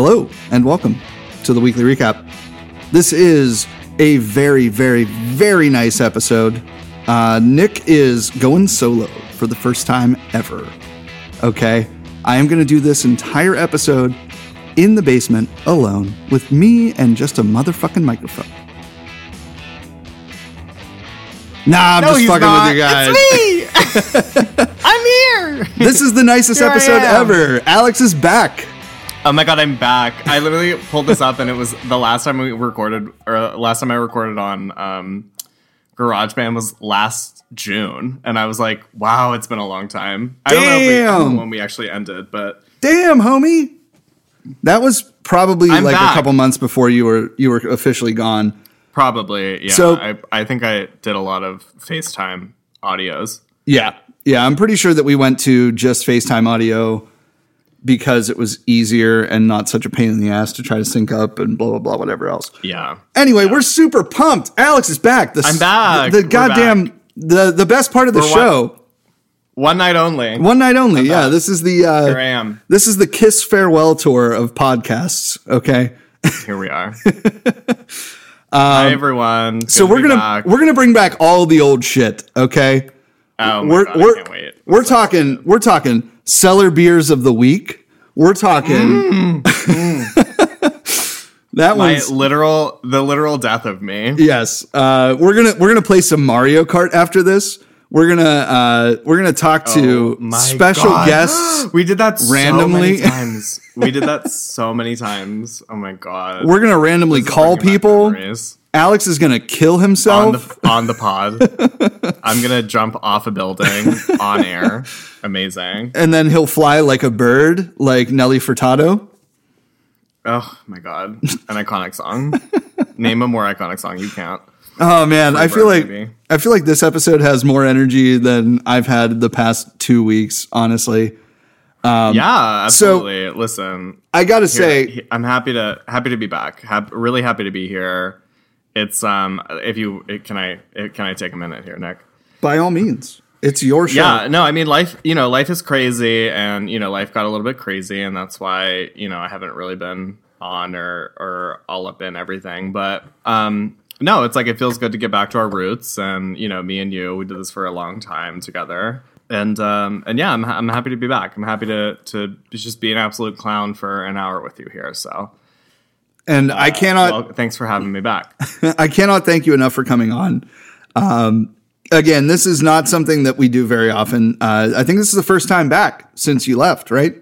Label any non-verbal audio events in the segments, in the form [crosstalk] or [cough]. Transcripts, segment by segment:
Hello, and welcome to the weekly recap. This is a very, very, very nice episode. Uh, Nick is going solo for the first time ever. Okay, I am going to do this entire episode in the basement alone with me and just a motherfucking microphone. Nah, I'm just fucking not. with you guys. It's me. [laughs] I'm here. This is the nicest Here episode ever. Alex is back. Oh my god, I'm back. [laughs] I literally pulled this up, and it was the last time we recorded, or last time I recorded on um, GarageBand was last June, and I was like, "Wow, it's been a long time." I don't know, if we, I don't Damn. know when we actually ended, but Damn, homie. That was probably I'm like a couple months before you were you were officially gone. probably yeah. So- I, I think I did a lot of FaceTime audios. Yeah. Yeah, I'm pretty sure that we went to just FaceTime audio because it was easier and not such a pain in the ass to try to sync up and blah blah blah whatever else. Yeah, Anyway, we're super pumped. Alex is back. The, I'm back. The, the goddamn back. the the best part of the We're show. one night only. One night only. Yeah, back. this is the Here I uh, am. this is the Kiss farewell tour of podcasts. Okay. Here we are. [laughs] Hi everyone. Um, So we're gonna back. we're gonna bring back all the old shit. Okay. Oh my we're God, we're I can't wait. we're talking we're talking cellar beers of the week. We're talking [laughs] that My one's literal, the literal death of me. yes. Uh, we're gonna we're gonna play some Mario Kart after this. We're gonna uh, we're gonna talk to Oh special God. guests. [gasps] We did that randomly. so many [laughs] times. We did that so many times. Oh my god. We're gonna randomly call people. memories. Alex is gonna kill on himself. the on the pod. [laughs] I'm gonna jump off a building on air. Amazing. and then he'll fly like a bird, like Nelly Furtado. Oh my god. An iconic song. Name a more iconic song. You can't. Oh man, I feel like maybe. I feel like this episode has more energy than I've had the past two weeks. Honestly, um, yeah, absolutely. Listen, I gotta here- say, I'm happy to happy to be back. Hap- really happy to be here. It's um if you it, can I it, can I take a minute here, Nick? by all means, it's your show. Yeah, no, I mean life, you know, life is crazy and you know, life got a little bit crazy and that's why, you know, I haven't really been on or or all up in everything, but um no, it's like it feels good to get back to our roots and you know, me and you, we did this for a long time together. And um and yeah, I'm I'm happy to be back. I'm happy to to just be an absolute clown for an hour with you here. So, and I cannot, well, thanks for having me back. [laughs] I cannot thank you enough for coming on. Um, again, this is not something that we do very often. Uh, I think this is the first time back since you left, right?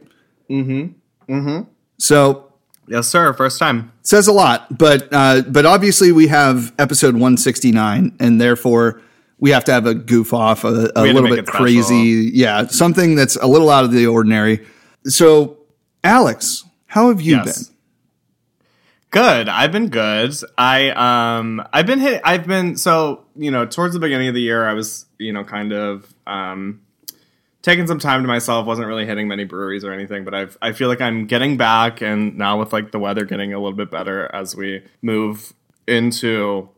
Mm-hmm. Mm-hmm. So yes, sir. First time. says a lot, but uh, but obviously we have episode 169, and therefore we have to have a goof off, a, a We had to little bit crazy, yeah, something that's a little out of the ordinary. So, Alex, how have you Yes. been? Good. I've been good. I um I've been hit I've been so, you know, towards the beginning of the year I was, you know, kind of um taking some time to myself, wasn't really hitting many breweries or anything, but I've I feel like I'm getting back and now with like the weather getting a little bit better as we move into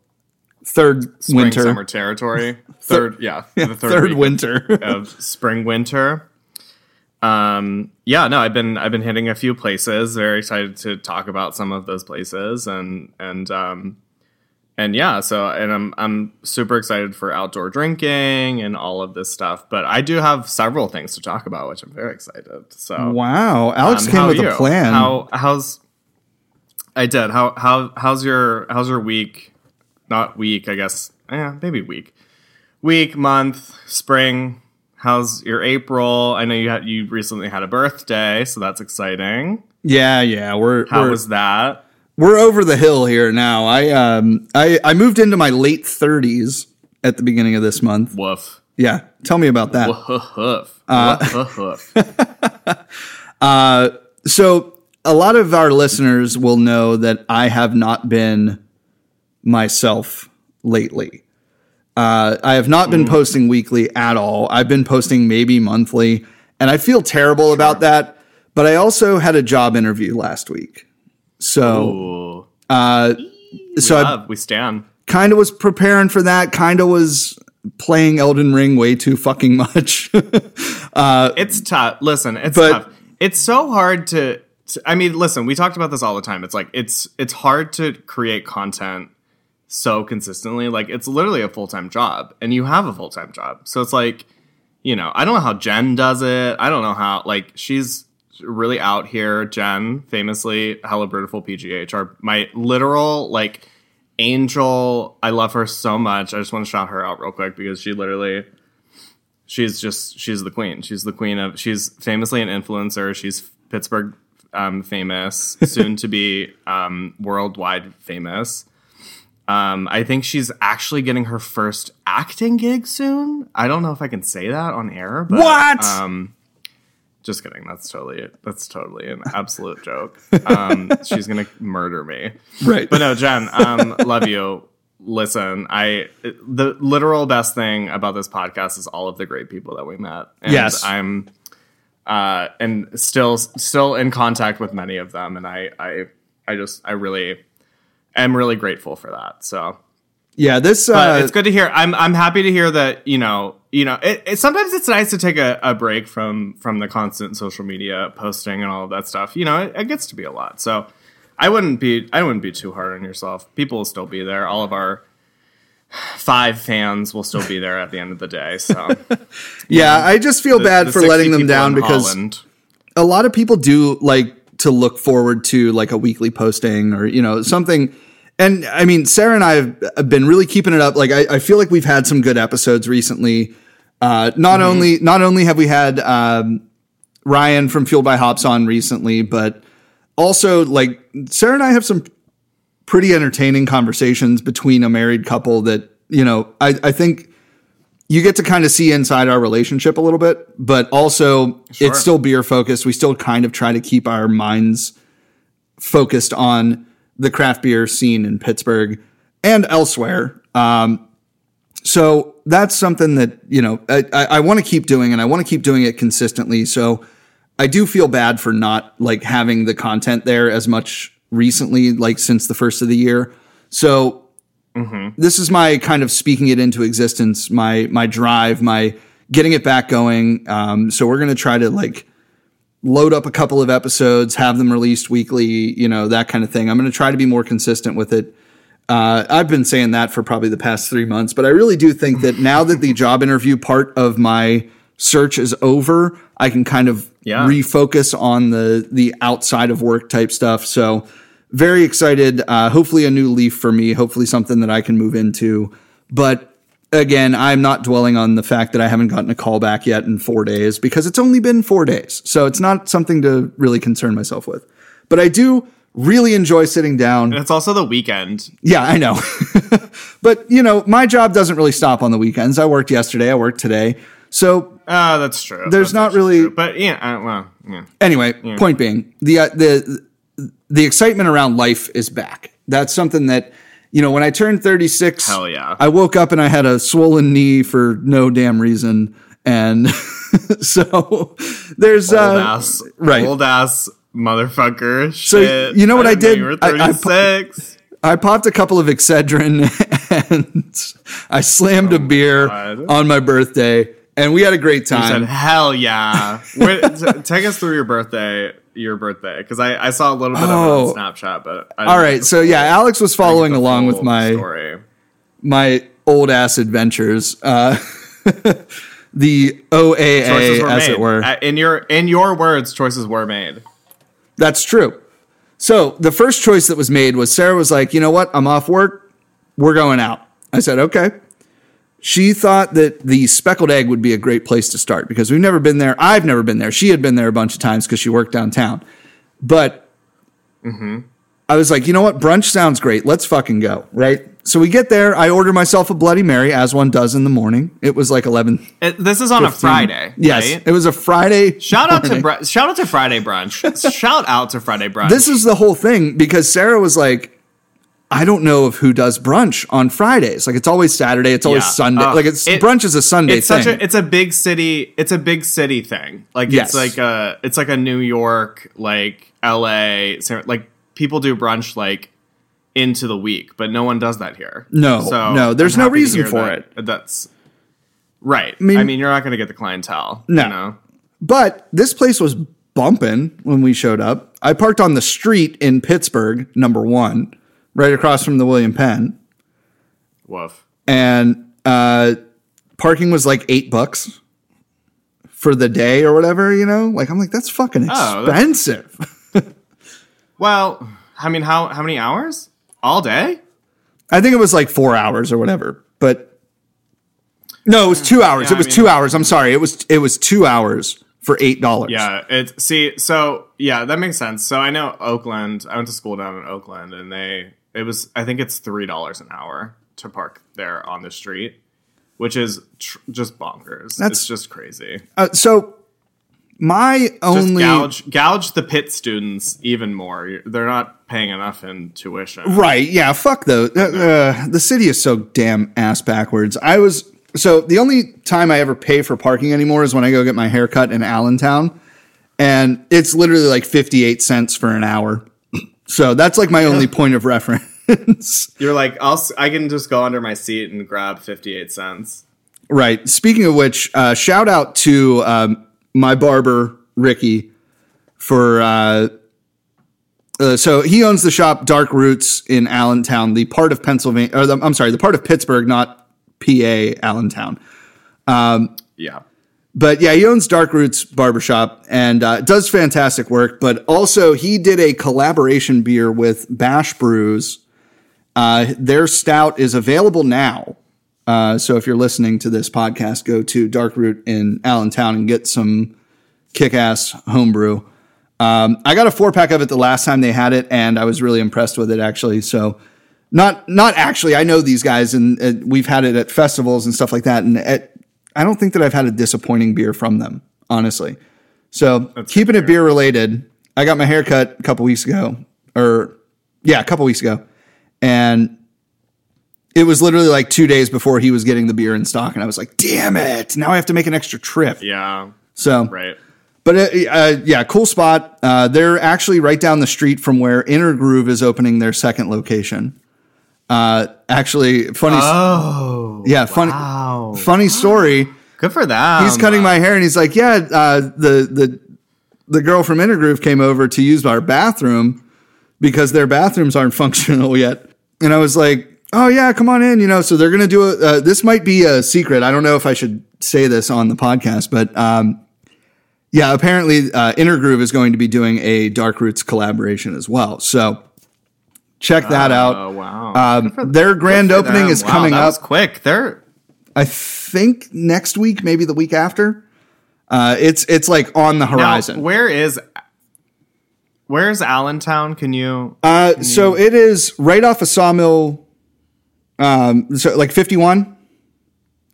Third spring winter, summer territory. [laughs] Third yeah, the third, week winter. of spring winter. Um yeah, no, I've been I've been hitting a few places. Very excited to talk about some of those places and and um and yeah, so and I'm I'm super excited for outdoor drinking and all of this stuff. But I do have several things to talk about, which I'm very excited. So wow, Alex um, came with are a plan. How how's I did. How how how's your how's your week? Not week, I guess. Yeah, maybe week. Week, month, spring. How's your April? I know you had you recently had a birthday, so that's exciting. yeah, yeah, we're How we're, was that? we're over the hill here now. I um I I moved into my late 30s at the beginning of this month. Woof. Yeah, tell me about that. Woof. Uh, Woof. [laughs] So, a lot of our listeners will know that I have not been myself lately. Uh, I have not been posting weekly at all. I've been posting maybe monthly, and I feel terrible about that. But I also had a job interview last week, so uh, so I we stand. kind of was preparing for that. Kind of was playing Elden Ring way too fucking much. [laughs] It's tough. Listen, it's But- tough. It's so hard to I mean, listen, we talked about this all the time. It's like it's it's hard to create content so consistently. Like it's literally a full time job, and you have a full time job. So it's like, you know, I don't know how Jen does it. I don't know how like she's really out here. Jen, famously, hella beautiful PGH, are my literal like angel. I love her so much. I just want to shout her out real quick because she literally she's just she's the queen. She's the queen of she's famously an influencer. She's Pittsburgh um, famous, soon to be um, worldwide famous. Um, I think she's actually getting her first acting gig soon. I don't know if I can say that on air. But, What? Um, just kidding. That's totally that's totally an absolute joke. [laughs] Um, she's gonna murder me. Right. But no, Jen, um, love you. Listen, I the literal best thing about this podcast is all of the great people that we met. And Yes. I'm uh, and still still in contact with many of them, and I I I just I really am really grateful for that. So yeah, this uh, it's good to hear. I'm I'm happy to hear that you know you know it, it, sometimes it's nice to take a, a break from from the constant social media posting and all of that stuff. You know, it, it gets to be a lot. So I wouldn't be I wouldn't be too hard on yourself. People will still be there. All of our five fans will still be there at the end of the day. So [laughs] yeah, I just feel bad The for letting them down because Holland. a lot of people do like to look forward to like a weekly posting or you know something. And i mean sarah and i have, been really keeping it up. Like I, I feel like we've had some good episodes recently. Uh, not only not only have we had um, ryan from fueled by hops on recently but also like sarah and i have some pretty entertaining conversations between a married couple that you know i, I think you get to kind of see inside our relationship a little bit, but also Sure. it's still beer focused. We still kind of try to keep our minds focused on the craft beer scene in Pittsburgh and elsewhere. Um, so that's something that you know I, I, I want to keep doing, and I want to keep doing it consistently. So I do feel bad for not like having the content there as much recently, like since the first of the year. So this is my kind of speaking it into existence, my my drive, my getting it back going. Um, so we're gonna try to like load up a couple of episodes, have them released weekly, you know, that kind of thing. I'm gonna try to be more consistent with it. Uh, I've been saying that for probably the past three months, but I really do think that [laughs] now that the job interview part of my search is over, I can kind of Yeah. refocus on the the outside of work type stuff. So very excited. Uh, hopefully a new leaf for me. Hopefully something that I can move into. But again, I'm not dwelling on the fact that I haven't gotten a call back yet in four days because it's only been four days. So it's not something to really concern myself with. But I do really enjoy sitting down. It's also the weekend. Yeah, I know. [laughs] but, you know, my job doesn't really stop on the weekends. I worked yesterday, I worked today. So Uh, that's true. There's That's not really- true. but yeah, uh, well, yeah. anyway, point being, the uh, the the excitement around life is back. That's something that you know when I turned 36, Hell yeah. I woke up and I had a swollen knee for no damn reason, and [laughs] so there's old uh, ass, right. Old ass motherfucker. So, Shit. you know what I didn't did? You were I- I- 36. I popped a couple of Excedrin [laughs] and I slammed a beer Oh God. on my birthday, and we had a great I said, time. hell yeah. [laughs] Wait, t- take us through your birthday. Your birthday, because I, I saw a little bit Oh. of it on Snapchat, but I All right, so yeah, Alex was I didn't get following along with my story. my old ass adventures. Uh, [laughs] the OAA, as made. it were. Uh, In your in your words, choices were made. That's true. So the first choice that was made was Sarah was like, you know what? I'm off work. We're going out. I said, okay. She thought that the speckled egg would be a great place to start because we've never been there. I've never been there. She had been there a bunch of times because she worked downtown. But mm-hmm. I was like, you know what? Brunch sounds great. Let's fucking go. Right. So we get there. I order myself a Bloody Mary, as one does in the morning. It was like 11. It, this is on a Friday. Yes. right? It was a Friday. Shout out to br- shout out to Friday brunch. [laughs] shout out to Friday brunch. this is the whole thing because Sarah was like, I don't know of who does brunch on Fridays. Like it's always Saturday, it's always Yeah. Sunday. Ugh. like it's It- brunch is a Sunday it's thing. such a it's a big city it's a big city thing like Yes. it's like a it's like a new york like la like people do brunch like into the week but no one does that here No, no, there's no reason for that- that's right i mean- mean, you're not going to get the clientele No. you know but this place was bumping when we showed up. I parked on the street in Pittsburgh, number one, right across from the William Penn, Woof. and uh, parking was like eight bucks for the day or whatever. You know, like I'm like that's fucking Oh, that's- expensive. [laughs] Well, I mean, how how many hours? All day? I think it was like four hours or whatever, but no, it was two hours. Yeah, it was I mean- two hours. I'm sorry. It was it was two hours for eight dollars. Yeah, it's see, so yeah, that makes sense. So I know Oakland. I went to school down in Oakland, and they it was I think it's three dollars an hour to park there on the street, which is tr- just bonkers. That's- it's just crazy. Uh, so my Just only gouge gouge the Pitt students even more. They're not paying enough in tuition. right, yeah, fuck though. Uh, the city is so damn ass backwards. I was so the only time I ever pay for parking anymore is when I go get my hair cut in Allentown, and it's literally like fifty eight cents for an hour. So that's like my only point of reference. [laughs] You're like, I'll I can just go under my seat and grab fifty eight cents. Right. Speaking of which, uh, shout out to um, my barber Ricky for. Uh, uh, so he owns the shop Dark Roots in Allentown, the part of Pennsylvania, or the, I'm sorry, the part of Pittsburgh, not PA Allentown. Yeah. But yeah, he owns Dark Roots Barbershop and uh, does fantastic work. But also, he did a collaboration beer with Bash Brews. Uh, their stout is available now. Uh, so if you're listening to this podcast, go to Dark Root in Allentown and get some kick ass homebrew. Um, I got a four pack of it the last time they had it, and I was really impressed with it actually. So, not not actually. I know these guys, and, and we've had it at festivals and stuff like that. And at, I don't think that I've had a disappointing beer from them, honestly. So, keeping it beer related, I got my hair cut a couple weeks ago, or yeah, a couple weeks ago, and it was literally like two days before he was getting the beer in stock, and I was like, "Damn it! Now I have to make an extra trip." Yeah. So, Right. but uh, uh, yeah, cool spot. Uh, they're actually right down the street from where Inner Groove is opening their second location. Uh, actually, funny, Oh. yeah, funny, Wow. funny story. [gasps] Good for that. He's cutting my hair, and he's like, "Yeah, uh, the the the girl from Inner Groove came over to use our bathroom because their bathrooms aren't [laughs] functional yet." And I was like, "Oh yeah, come on in." You know, so they're gonna do a. Uh, this might be a secret. I don't know if I should say this on the podcast, but um, yeah, apparently uh, Inner Groove is going to be doing a Dark Roots collaboration as well. So check that out. Oh wow. Um, their grand opening them. is Wow, coming that up. was quick. They're I think next week, maybe the week after. Uh, it's it's like on the now, horizon. where is where's Allentown? Can you uh, so it is right off of Sawmill, um, so like fifty one.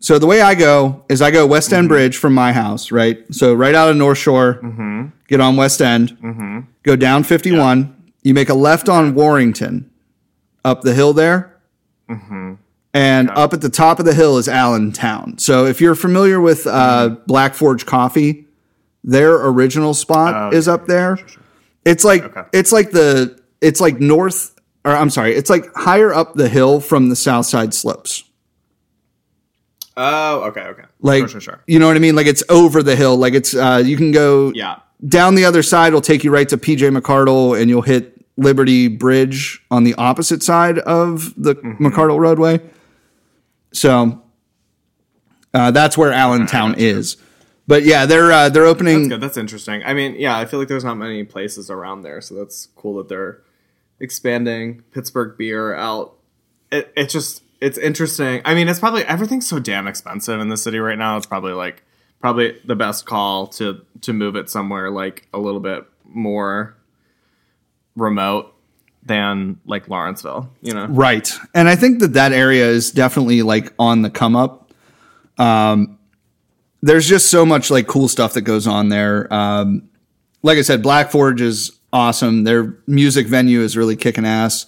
So the way I go is I go West End Bridge from my house, right? So right out of North Shore, get on West End, go down fifty one. You make a left on Warrington, up the hill there, and up at the top of the hill is Allentown. So if you're familiar with uh, Black Forge Coffee, their original spot Oh, is yeah, up there. It's like Okay. it's like the it's like north or I'm sorry, it's like higher up the hill from the south side slopes. Oh, okay, okay. Like sure, sure, sure. you know what I mean? Like it's over the hill. Like it's uh, you can go Yeah. down the other side It'll take you right to PJ McArdle and you'll hit Liberty Bridge on the opposite side of the Mm-hmm. McArdle roadway. So uh, that's where Allentown is. But yeah, they're uh, they're opening That's good. That's interesting. I mean, yeah, I feel like there's not many places around there, so that's cool that they're expanding Pittsburgh beer out. It it just it's interesting. I mean, it's probably everything's so damn expensive in the city right now. It's probably like probably the best call to to move it somewhere like a little bit more remote than like Lawrenceville, you know. Right. And I think that that area is definitely like on the come up. Um, there's just so much like cool stuff that goes on there. Um, like I said, Black Forge is awesome. Their music venue is really kicking ass.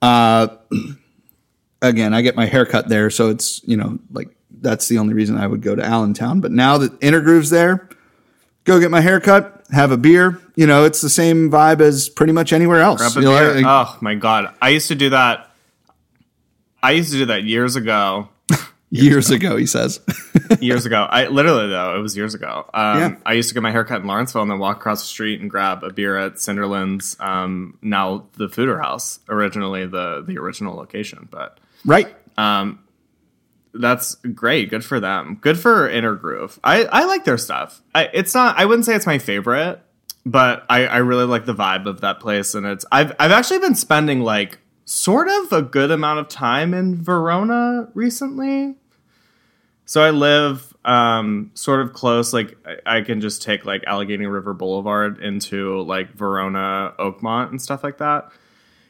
Uh, [clears throat] again, I get my hair cut there, so it's you know like that's the only reason I would go to Allentown. But now that Inner Groove's there, go get my hair cut, have a beer. You know, it's the same vibe as pretty much anywhere else. Grab a You know, beer. like- oh [laughs] my god, I used to do that. I used to do that years ago [laughs] years ago. He says. [laughs] years ago. I literally though it was years ago. Um, Yeah. I used to get my haircut in Lawrenceville and then walk across the street and grab a beer at Cinderlands. Um, now the Foeder House, originally the the original location, but right. that's great. Good for them. Good for Inner Groove. I I like their stuff. I it's not. I wouldn't say it's my favorite, but I I really like the vibe of that place. And it's I've I've actually been spending like sort of a good amount of time in Verona recently. So I live um, sort of close. Like I, I can just take like Allegheny River Boulevard into like Verona, Oakmont, and stuff like that.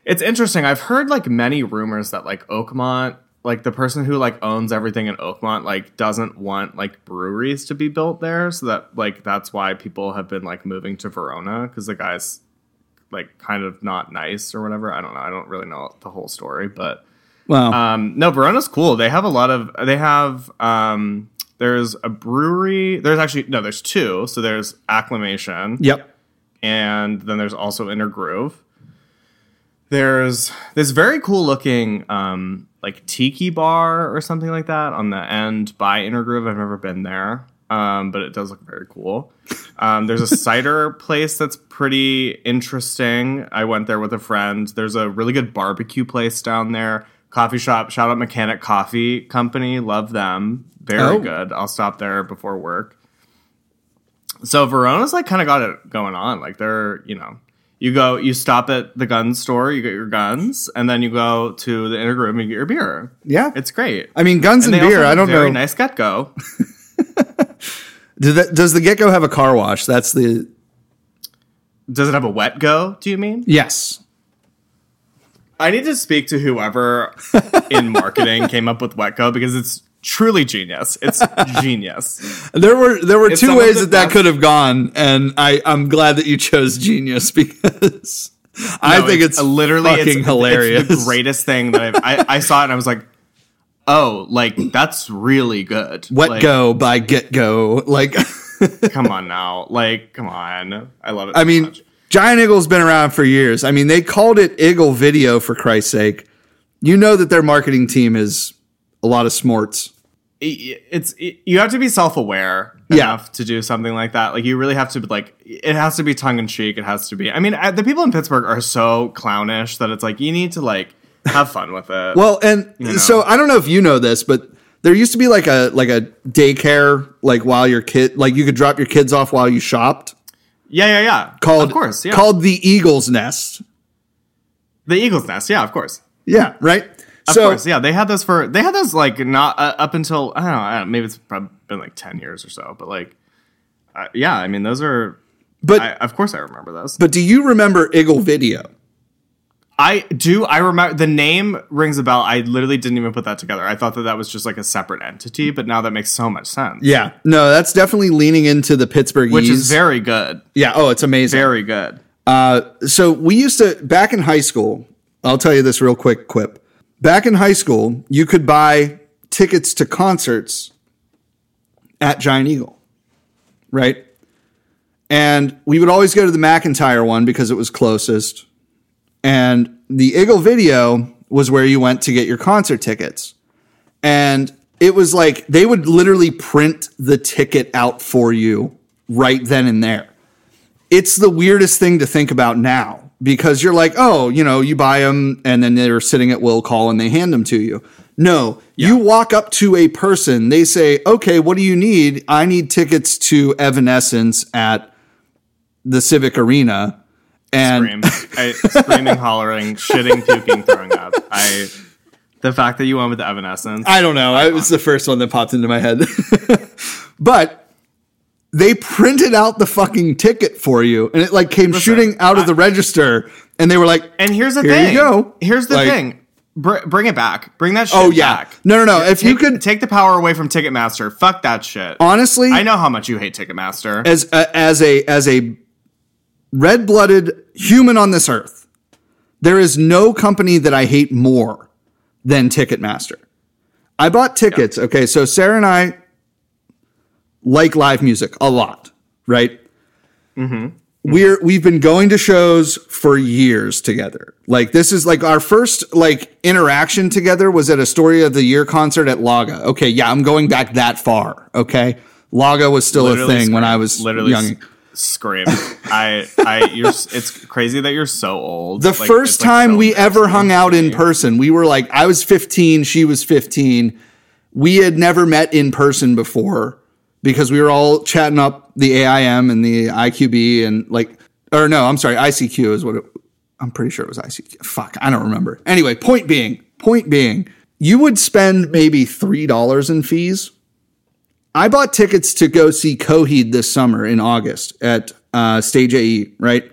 It's interesting. I've heard like many rumors that like Oakmont, like the person who like owns everything in Oakmont, like doesn't want like breweries to be built there. So that like that's why people have been like moving to Verona because the guy's like kind of not nice or whatever. I don't know. I don't really know the whole story, but Well, um, no, Verona's cool. They have a lot of. They have. Um, there's a brewery. There's actually no. There's two. So there's Acclamation, yep. and then there's also Inner Groove. There's this very cool looking um, like tiki bar or something like that on the end by Inner Groove. I've never been there, um, but it does look very cool. Um, there's a [laughs] cider place that's pretty interesting. I went there with a friend. There's a really good barbecue place down there. Coffee shop. Shout out Mechanic Coffee Company. Love them. Very Oh. good. I'll stop there before work. So Verona's like kind of got it going on. Like they're, you know, you go, you stop at the gun store, you get your guns, and then you go to the Inner Groove and get your beer. Yeah. It's great. I mean, guns and, also beer. I don't know. very know. Nice get go. [laughs] Do that, does the Get Go have a car wash? That's the Does it have a wet go? Do you mean? yes. I need to speak to whoever in marketing came up with wet go because it's truly genius. It's [laughs] genius. There were there were It's two ways the that that could have gone, and I I'm glad that you chose genius [laughs] because I No, think it's, literally fucking it's, hilarious. It's [laughs] the greatest thing that I've, I I saw it and I was like, oh, like that's really good. Wet Like, Go by Get Go. Like, come on now. Like, come on. I love it. I so mean, much. Giant Eagle's been around for years. I mean, they called it Eagle Video for Christ's sake. You know that their marketing team is a lot of smarts. It- it's it, you have to be self aware Yeah. enough to do something like that. Like, you really have to like. It has to be tongue in cheek. It has to be. I mean, uh, the people in Pittsburgh are so clownish that it's like you need to like have fun with it. [laughs] Well, and know. so I don't know if you know this, but there used to be like a like a daycare like while your kid like you could drop your kids off while you shopped yeah, yeah, yeah. called of course, yeah. called the Eagle's Nest. the Eagles Nest. Yeah, of course. Yeah, right. Of so course, yeah, they had those for they had those like not uh, up until I don't know, I don't know maybe it's probably been like ten years or so, but like, uh, yeah, I mean those are. but I, of course, I remember those. but do you remember Eagle Video? I do. I remember the name rings a bell. I literally didn't even put that together. I thought that that was just like a separate entity, but now that makes so much sense. Yeah, no, that's definitely leaning into the Pittsburgh which is very good. yeah. Oh, it's amazing. Very good. Uh, so we used to back in high school. I'll tell you this real quick quip. Back in high school, you could buy tickets to concerts at Giant Eagle, right? And we would always go to the McIntyre one because it was closest. And the Eagle video was where you went to get your concert tickets. And it was like they would literally print the ticket out for you right then and there it's the weirdest thing to think about now because you're like, oh, you know, you buy them and then they're sitting at will call and they hand them to you. No, you walk up to a person, they say, okay, what do you need? I need tickets to Evanescence at the Civic Arena. And Scream. I, screaming, [laughs] hollering, shitting, puking, throwing up. I. The fact that you went with Evanescence. I don't know. It was the first one that popped into my head. [laughs] but they printed out the fucking ticket for you and it like came shooting out of the register and they were like, and here's the thing. Here you go. Here's the Like- thing. Br- bring it back. Bring that oh, shit oh yeah. back. No, no, no. If you could take the power away from Ticketmaster. Fuck that shit. honestly, I know how much you hate Ticketmaster. as a, as a as a red blooded human on this earth, there is no company that I hate more than Ticketmaster. I bought tickets. Okay, so Sarah and I like live music a lot, right? Mm-hmm. Mm-hmm. we're we've been going to shows for years together. Like this is like our first like interaction together was at a Story of the Year concert at Laga. Okay, yeah, I'm going back that far. Okay, Laga was still a Literally thing when. I was literally young. s-. I, I, you're. It's crazy that you're so old. The Like, first like, time so we ever hung out in person, we were like, I was 15, she was 15. We had never met in person before because we were all chatting up the AIM and the IQB and like, or no, I'm sorry, ICQ is what it, I'm pretty sure it was ICQ. Fuck, I don't remember. Anyway, point being, point being, you would spend maybe $3 in fees. I bought tickets to go see Coheed this summer in August at uh, Stage AE, right?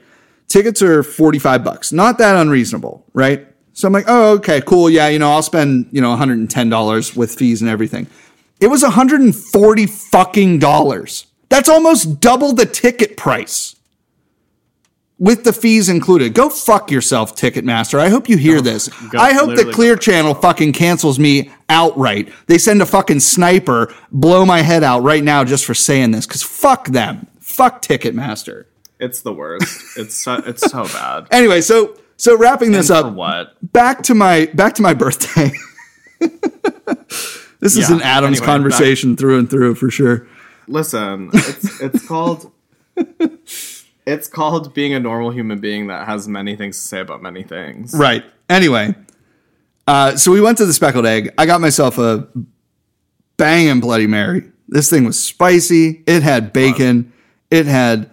Tickets are 45 bucks. Not that unreasonable, right? So I'm like, oh, okay, cool. Yeah, you know, I'll spend, you know, $110 with fees and everything. It was 140 fucking dollars. That's almost double the ticket price with the fees included. Go fuck yourself, Ticketmaster. I hope you hear this. go- I hope that literally Clear Channel fucking cancels me outright. They send a fucking sniper, blow my head out right now just for saying this, because fuck them. Fuck Ticketmaster. It's the worst. It's so, it's so bad. [laughs] Anyway, so so wrapping this up, what? back to my back to my birthday. [laughs] this is an Adams anyway, conversation through and through for sure. Listen, it's it's called [laughs] it's called being a normal human being that has many things to say about many things. Right. Anyway, uh, so we went to the speckled egg. I got myself a banging Bloody Mary. This thing was spicy. It had bacon. It had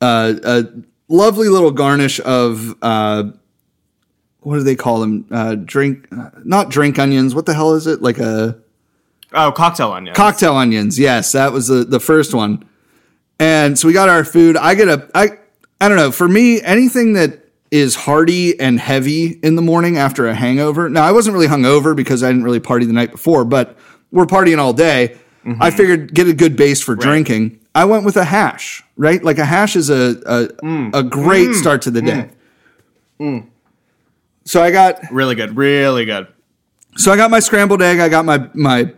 uh, a lovely little garnish of uh, what do they call them? Uh, drink, uh, not drink onions. What the hell is it? Like a Oh, cocktail onion. cocktail onions. Yes, that was the the first one. And so we got our food. I get a I I don't know. For me, anything that is hearty and heavy in the morning after a hangover. Now, I wasn't really hungover because I didn't really party the night before, but we're partying all day. Mm-hmm. I figured get a good base for drinking. I went with a hash, right? Like a hash is a a, mm. a great mm. start to the mm. day. So I got really good, really good. so I got my scrambled egg, I got my my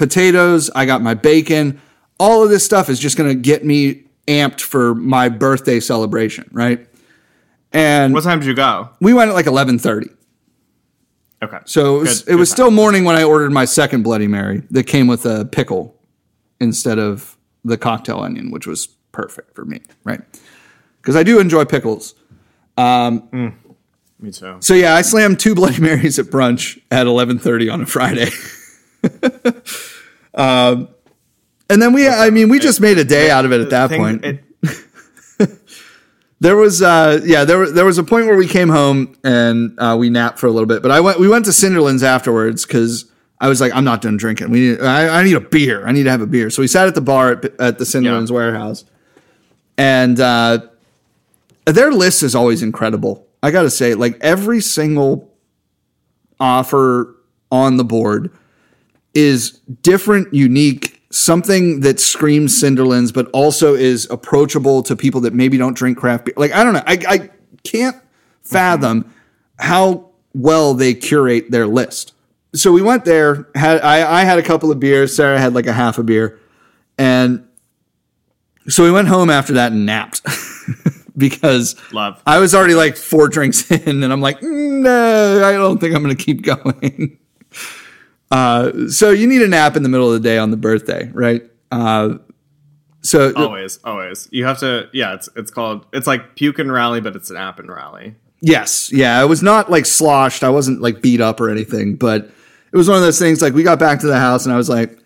potatoes, I got my bacon. All of this stuff is just going to get me amped for my birthday celebration, right? And What time did you go? we went at like 11:30. Okay. So it was, Good- it was still morning when I ordered my second bloody mary that came with a pickle instead of the cocktail onion, which was perfect for me, right? Cuz I do enjoy pickles. Um, mm. Me too. So yeah, I slammed two Bloody Marys at brunch at eleven thirty on a Friday. [laughs] [laughs] um, and then we, I mean, we just made a day out of it at that point. [laughs] there was, uh, yeah, there was there was a point where we came home and uh, we napped for a little bit. But I went, we went to Cinderlands afterwards because I was like, I'm not done drinking. We, need, I, I need a beer. I need to have a beer. So we sat at the bar at, at the Cinderlands Yeah. warehouse, and uh, their list is always incredible. I got to say, like every single offer on the board is different, unique, something that screams Cinderlands, but also is approachable to people that maybe don't drink craft beer. Like I don't know, I, I can't fathom how well they curate their list. So we went there. Had I, I had a couple of beers. Sarah had like a half a beer, and so we went home after that and napped [laughs] because Love. I was already like four drinks [laughs] in, and I'm like, mm, no, I don't think I'm going to keep going. Uh, so you need a nap in the middle of the day on the birthday, right? Uh, so always, always. You have to. Yeah, it's it's called. It's like puke and rally, but it's an app and rally. yes, yeah, I was not like sloshed. I wasn't like beat up or anything, but it was one of those things. Like we got back to the house, and I was like,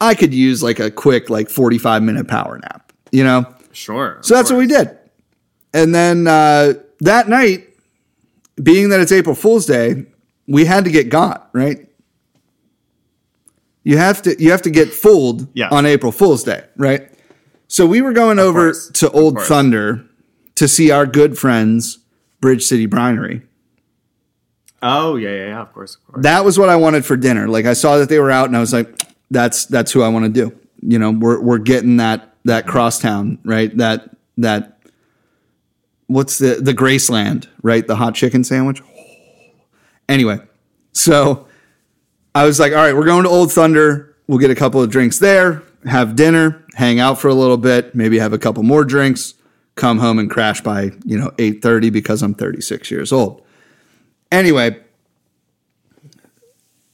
I could use like a quick like 45 minute power nap, you know? Sure. So that's what we did. And then uh, that night, being that it's April Fool's Day, we had to get got, right? You have to you have to get fooled on April Fool's Day, right? So we were going over course. to Old. Thunder to see our good friends Bridge City Brinery. Oh yeah, yeah, yeah. Of course, of course. That was what I wanted for dinner. Like I saw that they were out, and I was like, "That's that's who I want to do." You know, we're we're getting that that crosstown right. That that what's the the Graceland right? The hot chicken sandwich. Anyway, so I was like, "All right, we're going to Old Thunder. We'll get a couple of drinks there, have dinner, hang out for a little bit, maybe have a couple more drinks, come home and crash by, you know, 8:30 because I'm 36 years old. Anyway,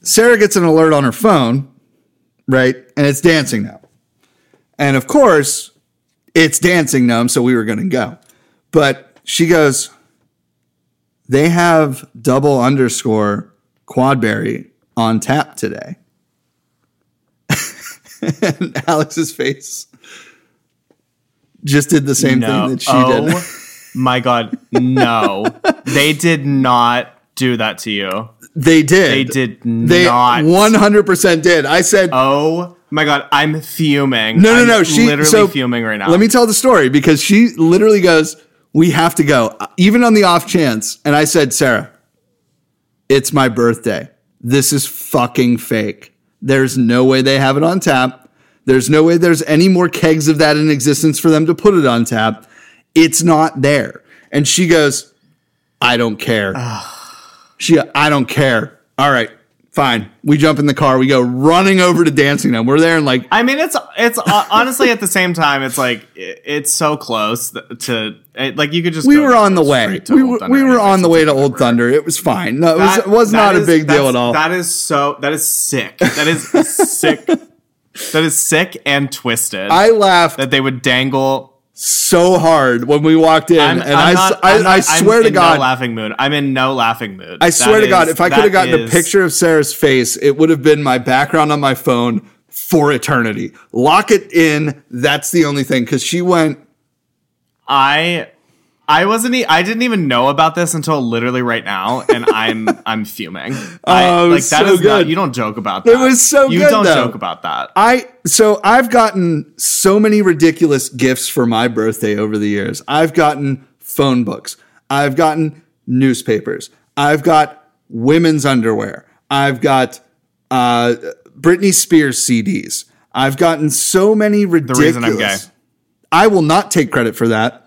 Sarah gets an alert on her phone, right? And it's Dancing Gnome. And of course, it's dancing gnome, so we were going to go. But she goes, they have double underscore quadberry on tap today. [laughs] and Alex's face just did the same no. thing that she oh, did. my god, no. they did not do that to you. They did. They did They not. 100% did. I said, Oh my god, I'm fuming. No, no, I'm no. She literally so, fuming right now. Let me tell the story because she literally goes, "We have to go," even on the off chance. And I said, "Sarah, it's my birthday. This is fucking fake. There's no way they have it on tap. There's no way there's any more kegs of that in existence for them to put it on tap. It's not there." And she goes, "I don't care." she, I don't care. All right. Fine. We jump in the car. We go running over to Dancing Gnome. We're there and like I mean, it's it's uh, honestly at the same time, it's like it's so close to it, like you could just. we were on the way. to We were, we were on the way to Old. Thunder. It was fine. No, it was, That- was not a big deal at all. That is so. That is sick. That is sick. [laughs] That is sick and twisted. I laughed that they would dangle. So hard when we walked in, I'm, and I'm I, not, I, I'm not- I I'm swear to in God, no laughing mood. I'm in no laughing mood. I swear That to God, is- if I could have gotten a picture of Sarah's face, it would have been my background on my phone for eternity. Lock it in. That's the only thing because she went. I I wasn't. E- I didn't even know about this until literally right now, and I'm [laughs] I'm fuming. Oh, like was that so is not. good. You don't joke about that. It was so You good, You don't though. joke about that. I so I've gotten so many ridiculous gifts for my birthday over the years. I've gotten phone books. I've gotten newspapers. I've got women's underwear. I've got uh, Britney Spears CDs. I've gotten so many ridiculous. The reason I'm gay. I will not take credit for that.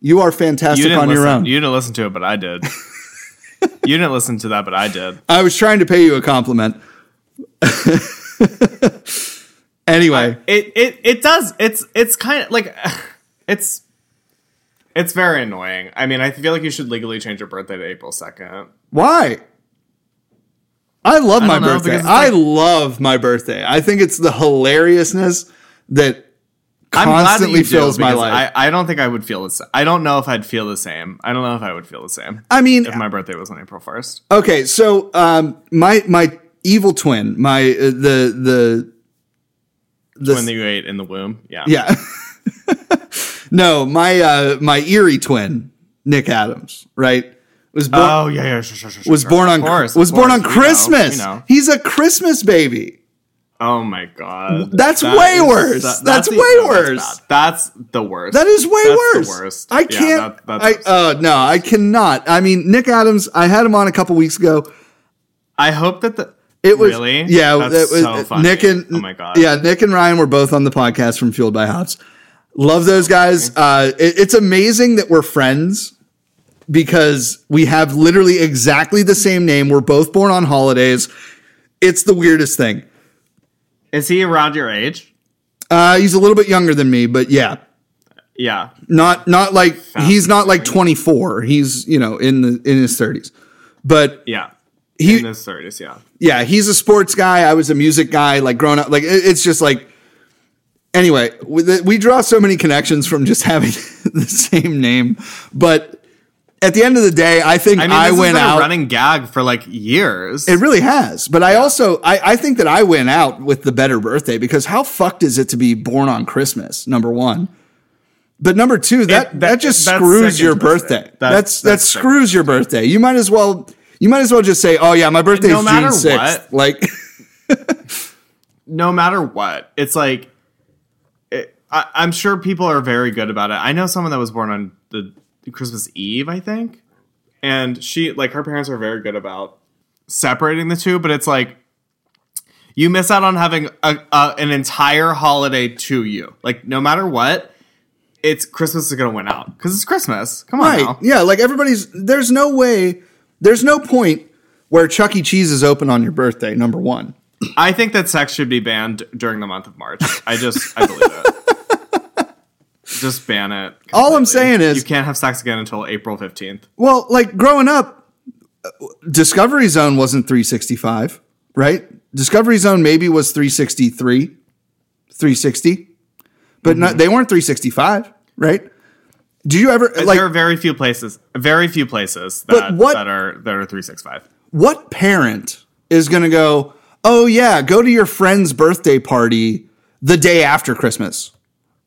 You are fantastic You on listen. your own. You didn't listen to it, but I did. [laughs] you didn't listen to that, but I did. I was trying to pay you a compliment. [laughs] anyway, It it it does. It's it's kind of like [sighs] it's it's very annoying. I mean, I feel like you should legally change your birthday to April second. Why? I love my know, birthday. it's I love my birthday. I think it's the hilariousness that I'm glad that constantly you do, fills my life. I, I don't think I would feel the same. I don't know if I'd feel the same. I don't know if I would feel the same I, mean, if my birthday was on April first. okay, so um, my my evil twin, my uh, the the the When you ate in the womb, yeah, yeah, [laughs] no, my uh, my eerie twin, Nick Adams, right, was born Oh yeah, yeah, sure, sure, sure. was born on course, was born on. We know, Christmas. we know. He's a Christmas baby. Oh my god, That's That way is- worse. that- That's the- way that's worse. bad. That's, the worst. That is way That's worse. Worst. I can't. that- that's I uh, no, I cannot. I mean, Nick Adams. I had him on a couple weeks ago. I hope that the It was really yeah. That's it was, so funny. Nick and oh my god, yeah, Nick and Ryan were both on the podcast from Fueled by Hops. Love those guys. Uh, it- it's amazing that we're friends because we have literally exactly the same name. We're both born on holidays. It's the weirdest thing. Is he around your age? Uh, he's a little bit younger than me, but yeah, Yeah. not not like he's not like 24. He's you know in the in his 30s, but Yeah. he in his thirties, yeah. yeah, he's a sports guy. I was a music guy, like growing up. Like it- it's just like. Anyway, we, we draw so many connections from just [laughs] having the same name, but at the end of the day, I think I I, mean, has went been out. a running gag for like years. it really has, but I also I, I think that I went out with the better birthday because how fucked is it to be born on Christmas? Number one, but number two, that that, that- just screws your birthday. birthday. That's- That's that screws your birthday. You might as well you might as well just say, oh yeah, my birthday No is June sixth. Like. [laughs] no matter what, it's like it, I, I'm sure people are very good about it. I know someone that was born on the Christmas Eve, I think, and she like her parents are very good about separating the two. But it's like you miss out on having a, a, an entire holiday to you. Like no matter what, it's Christmas is gonna win out because it's Christmas. Come on, Right. now. Yeah, like everybody's there's no way there's no point where Chuck E. Cheese is open on your birthday, number one. I think that sex should be banned during the month of March. I just I believe it. [laughs] just ban it. All I'm saying is- you can't have sex again until April 15th. Well, like growing up, Discovery Zone wasn't 365, right? Discovery Zone maybe was 363, 360, but Mm-hmm. not, they weren't 365, right? Do you ever like there are very few places, very few places that, what- that are that are 365. what parent is going to go, "Oh yeah, go to your friend's birthday party the day after Christmas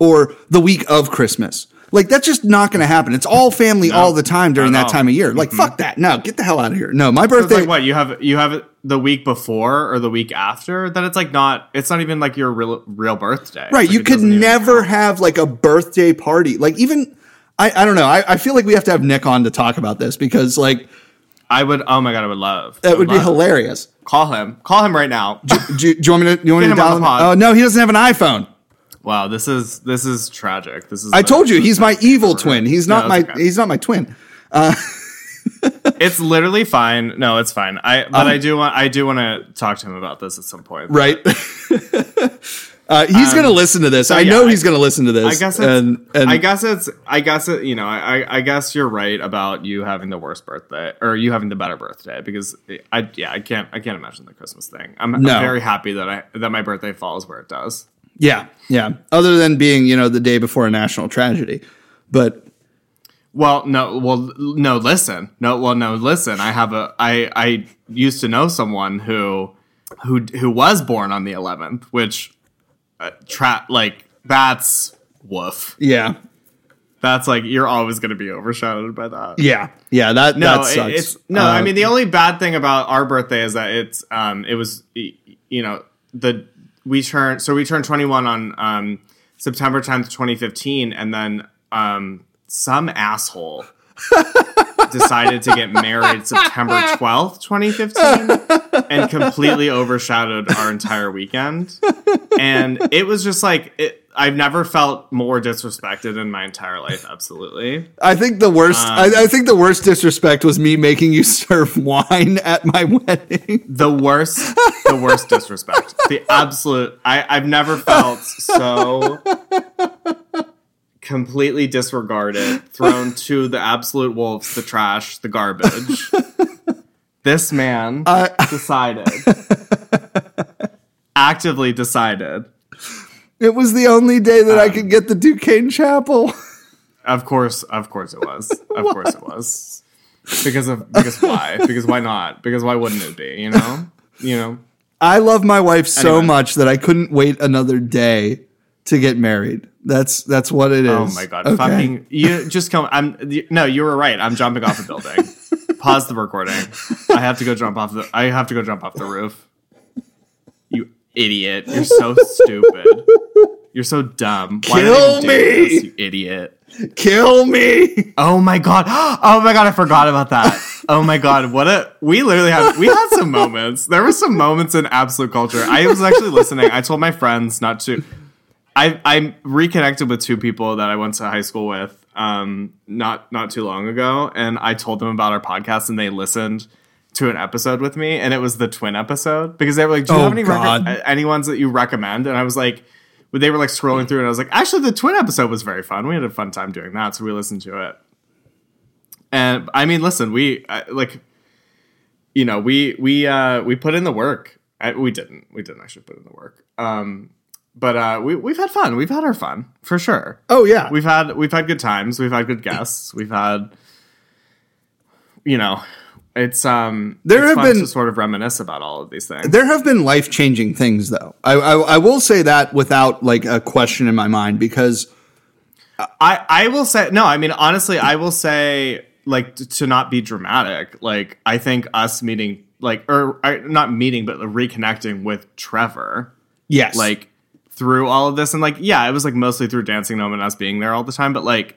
or the week of Christmas?" Like that's just not going to happen. It's all family all the time during that all. time of year. Like mm-hmm. fuck that. No, get the hell out of here. No, my birthday like what you have you have it the week before or the week after that it's like not it's not even like your real real birthday. Right. Like, you could never have like a birthday party. Like even I, I don't know. I, I feel like we have to have Nick on to talk about this because like I would. Oh my god, I would love. That would be love. hilarious. Call him. Call him right now. Do, you- do you want me to? Do you want me Get to him on the download? pod. Oh no, he doesn't have an iPhone. Wow, this is this is tragic. This is. I told you he's my evil twin. He's not No, my. okay. He's not my twin. Uh, [laughs] It's literally fine. No, it's fine. I but I do want I do want to talk to him about this at some point. Um, Right. [laughs] uh, he's gonna listen to this. I yeah, know I- he's gonna listen to this. I guess it's, and and I guess it's I guess it you know I I guess you're right about you having the worst birthday or you having the better birthday because I yeah I can't I can't imagine the Christmas thing. I'm, No. I'm very happy that I that my birthday falls where it does. Yeah, yeah. Other than being you know the day before a national tragedy, but Well, no, well, no. Listen, no, well, no. Listen, I have a. I I used to know someone who who who was born on the 11th, which uh, tra- like that's woof. yeah, That's like you're always going to be overshadowed by that. yeah, yeah. That No, that it- sucks. it's no. Uh, I mean, the only bad thing about our birthday is that it's um it was you know the we turned so we turned 21 on um September 10th 2015 and then um some asshole decided to get married September [laughs] 12th 2015 and completely overshadowed our entire weekend and it was just like it I've never felt more disrespected in my entire life absolutely I think the worst. Um, I, I think the worst disrespect was me making you [laughs] serve wine at my wedding. the worst the worst disrespect the absolute I, i've never felt so completely disregarded thrown [laughs] to the absolute wolves the trash the garbage. [laughs] This man decided [laughs] actively decided. It was the only day that I um, could get the Duquesne Chapel. of course of course it was. Of course it was. Because of because why? Because why not? Because why wouldn't it be you know? You know? I love my wife so Anyway. much that I couldn't wait another day to get married. That's that's what it oh is. Oh my god! Okay. Fucking you just come. I'm no. You were right. I'm jumping off a building. [laughs] Pause the recording. I have to go jump off the. I have to go jump off the roof. You idiot! You're so stupid. You're so dumb. Kill me! this, you idiot! kill me. Oh my god! [gasps] Oh my god! I forgot about that. Oh my god! What a we literally had we had some moments. There were some moments in absolute culture. I was actually listening. I told my friends not to. I I reconnected with two people that I went to high school with um not not too long ago, and I told them about our podcast, and they listened to an episode with me, and it was the twin episode because they were like, "Do you Oh, have any rec- any ones that you recommend?" And I was like. They were like scrolling through, and I was like, "Actually, the twin episode was very fun. We had a fun time doing that, so we listened to it." And I mean, listen, we uh, like, you know, we we uh, we put in the work. I, we didn't. We didn't actually put in the work. Um, but uh, we we've had fun. We've had our fun for sure. Oh yeah. We've had we've had good times. We've had good [clears throat] guests. We've had, you know, it's um There it's have fun been- to sort of reminisce about all of these things. there have been life changing things though. I, I I will say that without like a question in my mind because I I will say no. I mean, honestly, I will say like to not be dramatic. Like I think us meeting like or, or not meeting, but reconnecting with Trevor. yes, like through all of this and like yeah it was like mostly through dancing gnome and us being there all the time but like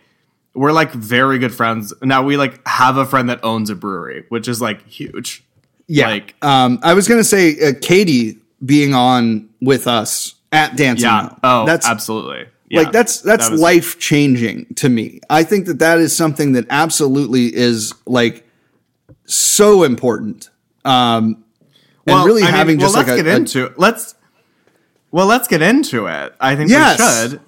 we're like very good friends now we like have a friend that owns a brewery which is like huge yeah. like um, I was gonna say uh, Katie being on with us at Dancing. yeah Now. oh that's absolutely Yeah. like that's that's That life changing to me. I think that that is something that absolutely is like so important. Um, and really I mean, having well, just like let's a, get a- into let's well let's get into it i think Yes. we should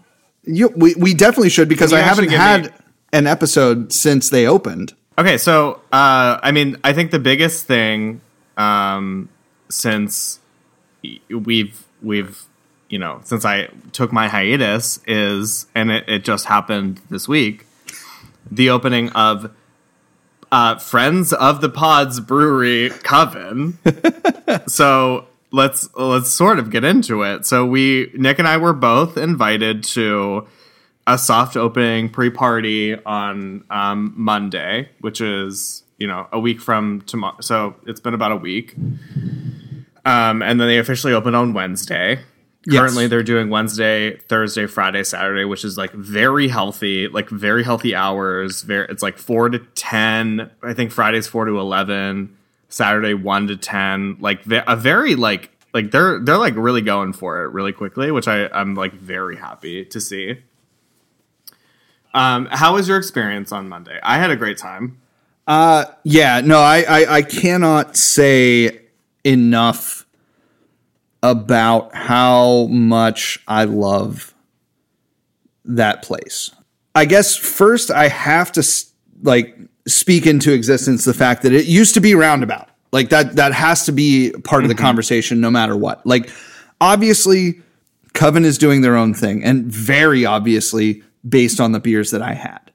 You, we we definitely should because I haven't had me- an episode since they opened. Okay, so uh, I mean, I think the biggest thing um, since we've we've you know since I took my hiatus is, and it, it just happened this week, the opening of uh, Friends of the Pods Brewery Coven. [laughs] so let's let's sort of get into it. So we Nick and I were both invited to a soft opening pre-party on um, Monday, which is you know a week from tomorrow. So it's been about a week, um, and then they officially opened on Wednesday. Yes. Currently, they're doing Wednesday, Thursday, Friday, Saturday, which is like very healthy, like very healthy hours. Very, it's like four to ten. I think Friday's four to eleven. Saturday one to ten. Like a very like like they're they're like really going for it really quickly, which I I'm like very happy to see. Um, how was your experience on Monday? I had a great time. Uh, yeah, no, I, I, I cannot say enough about how much I love that place. I guess first I have to like speak into existence the fact that it used to be roundabout. Like that that has to be part of the mm-hmm. conversation no matter what. Like obviously Coven is doing their own thing and very obviously based on the beers that I had.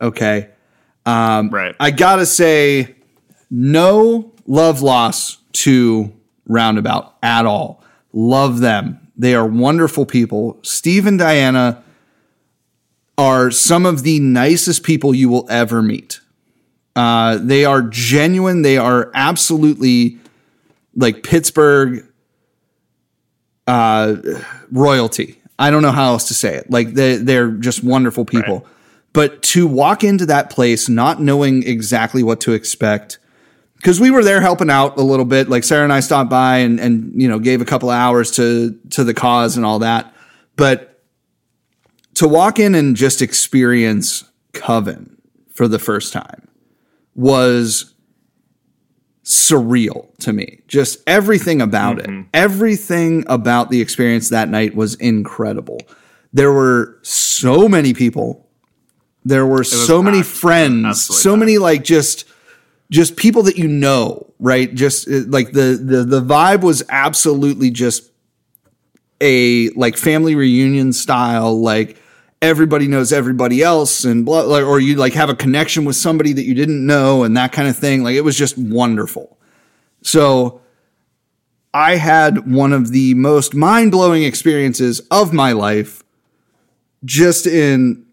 Okay? Um, right. I gotta say, no love loss to Roundabout at all. Love them. They are wonderful people. Steve and Diana are some of the nicest people you will ever meet. Uh, they are genuine. They are absolutely like Pittsburgh uh, royalty. I don't know how else to say it. Like they they're just wonderful people. Right. But to walk into that place not knowing exactly what to expect, because we were there helping out a little bit. Like Sarah and I stopped by and and you know gave a couple of hours to to the cause and all that. But to walk in and just experience Coven for the first time was surreal to me. Just everything about it, everything about the experience that night was incredible. There were so many people. There were so many friends, so many like just just people that you know, right? Just uh, like the the the vibe was absolutely just a like family reunion style like everybody knows everybody else and blah, like, or you like have a connection with somebody that you didn't know and that kind of thing. Like it was just wonderful. So i had one of the most mind-blowing experiences of my life just in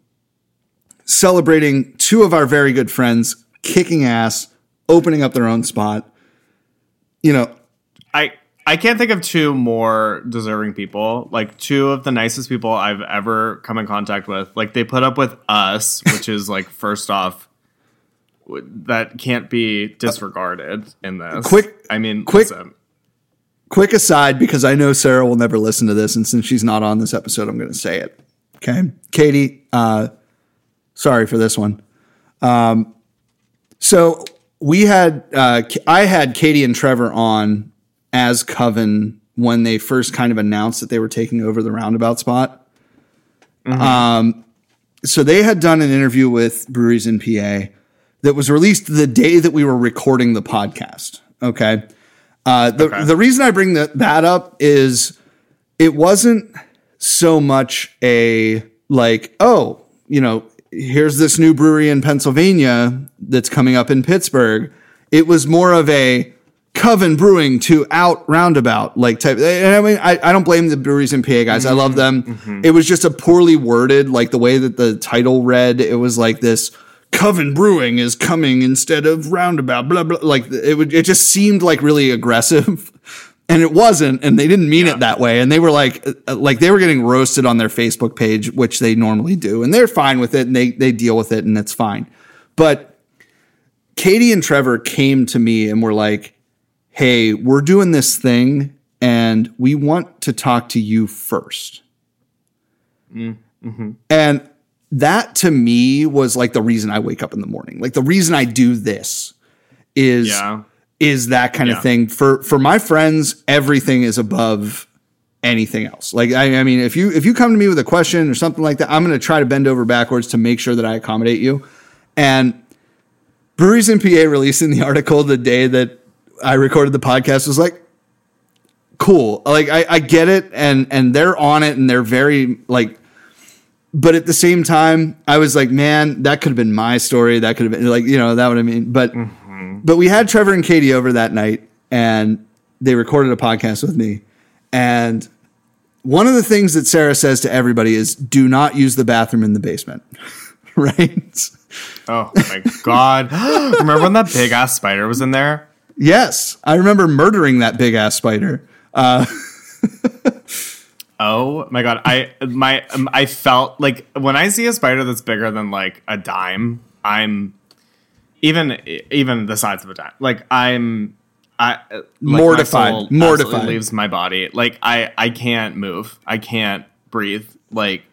celebrating two of our very good friends kicking ass opening up their own spot. You know I I can't think of two more deserving people. Like two of the nicest people I've ever come in contact with. Like they put up with us, [laughs] which is like first off that can't be disregarded in this. Quick- I mean, quick- listen, quick aside because I know Sarah will never listen to this, and since she's not on this episode, I'm going to say it. Okay, Katie, uh, sorry for this one. Um, so we had uh, I had Katie and Trevor on as Coven when they first kind of announced that they were taking over the roundabout spot. Um, so they had done an interview with Breweries in PA that was released the day that we were recording the podcast. Okay. Uh, the Okay. the reason I bring that that up is it wasn't so much a like oh you know here's this new brewery in Pennsylvania that's coming up in Pittsburgh. It was more of a Coven Brewing to out roundabout like type. And I mean, I, I don't blame the breweries in PA guys. I love mm-hmm. them. Mm-hmm. It was just a poorly worded, like the way that the title read. It was like this Coven Brewing is coming instead of roundabout. Blah blah. Like it would. It just seemed like really aggressive. [laughs] And it wasn't, and they didn't mean it that way. And they were like, uh, uh, like they were getting roasted on their Facebook page, which they normally do, and they're fine with it, and they they deal with it, and it's fine. But Katie and Trevor came to me and were like, hey, we're doing this thing and we want to talk to you 1st mm, mm-hmm. And that to me was like the reason I wake up in the morning. Like the reason I do this is yeah. is that kind Yeah. of thing. For for my friends, everything is above anything else. Like I, I mean, if you if you come to me with a question or something like that, I'm going to try to bend over backwards to make sure that I accommodate you. And Breweries in PA releasing the [laughs] article the day that I recorded the podcast was like cool. Like I, I get it, and and they're on it, and they're very like. But at the same time, I was like, man, that could have been my story. That could have been like, you know, that what I mean. But mm-hmm. but we had Trevor and Katie over that night, and they recorded a podcast with me. And one of the things that Sarah says to everybody is, "Do not use the bathroom in the basement." [laughs] right? Oh my god! [gasps] Remember when that big ass spider was in there? Yes, I remember murdering that big ass spider. Uh, [laughs] Oh my god! I my um, I felt like when I see a spider that's bigger than like a dime, I'm even even the size of a dime. Like I'm I like Mortified. Mortified. leaves my body. Like I I can't move. I can't breathe. Like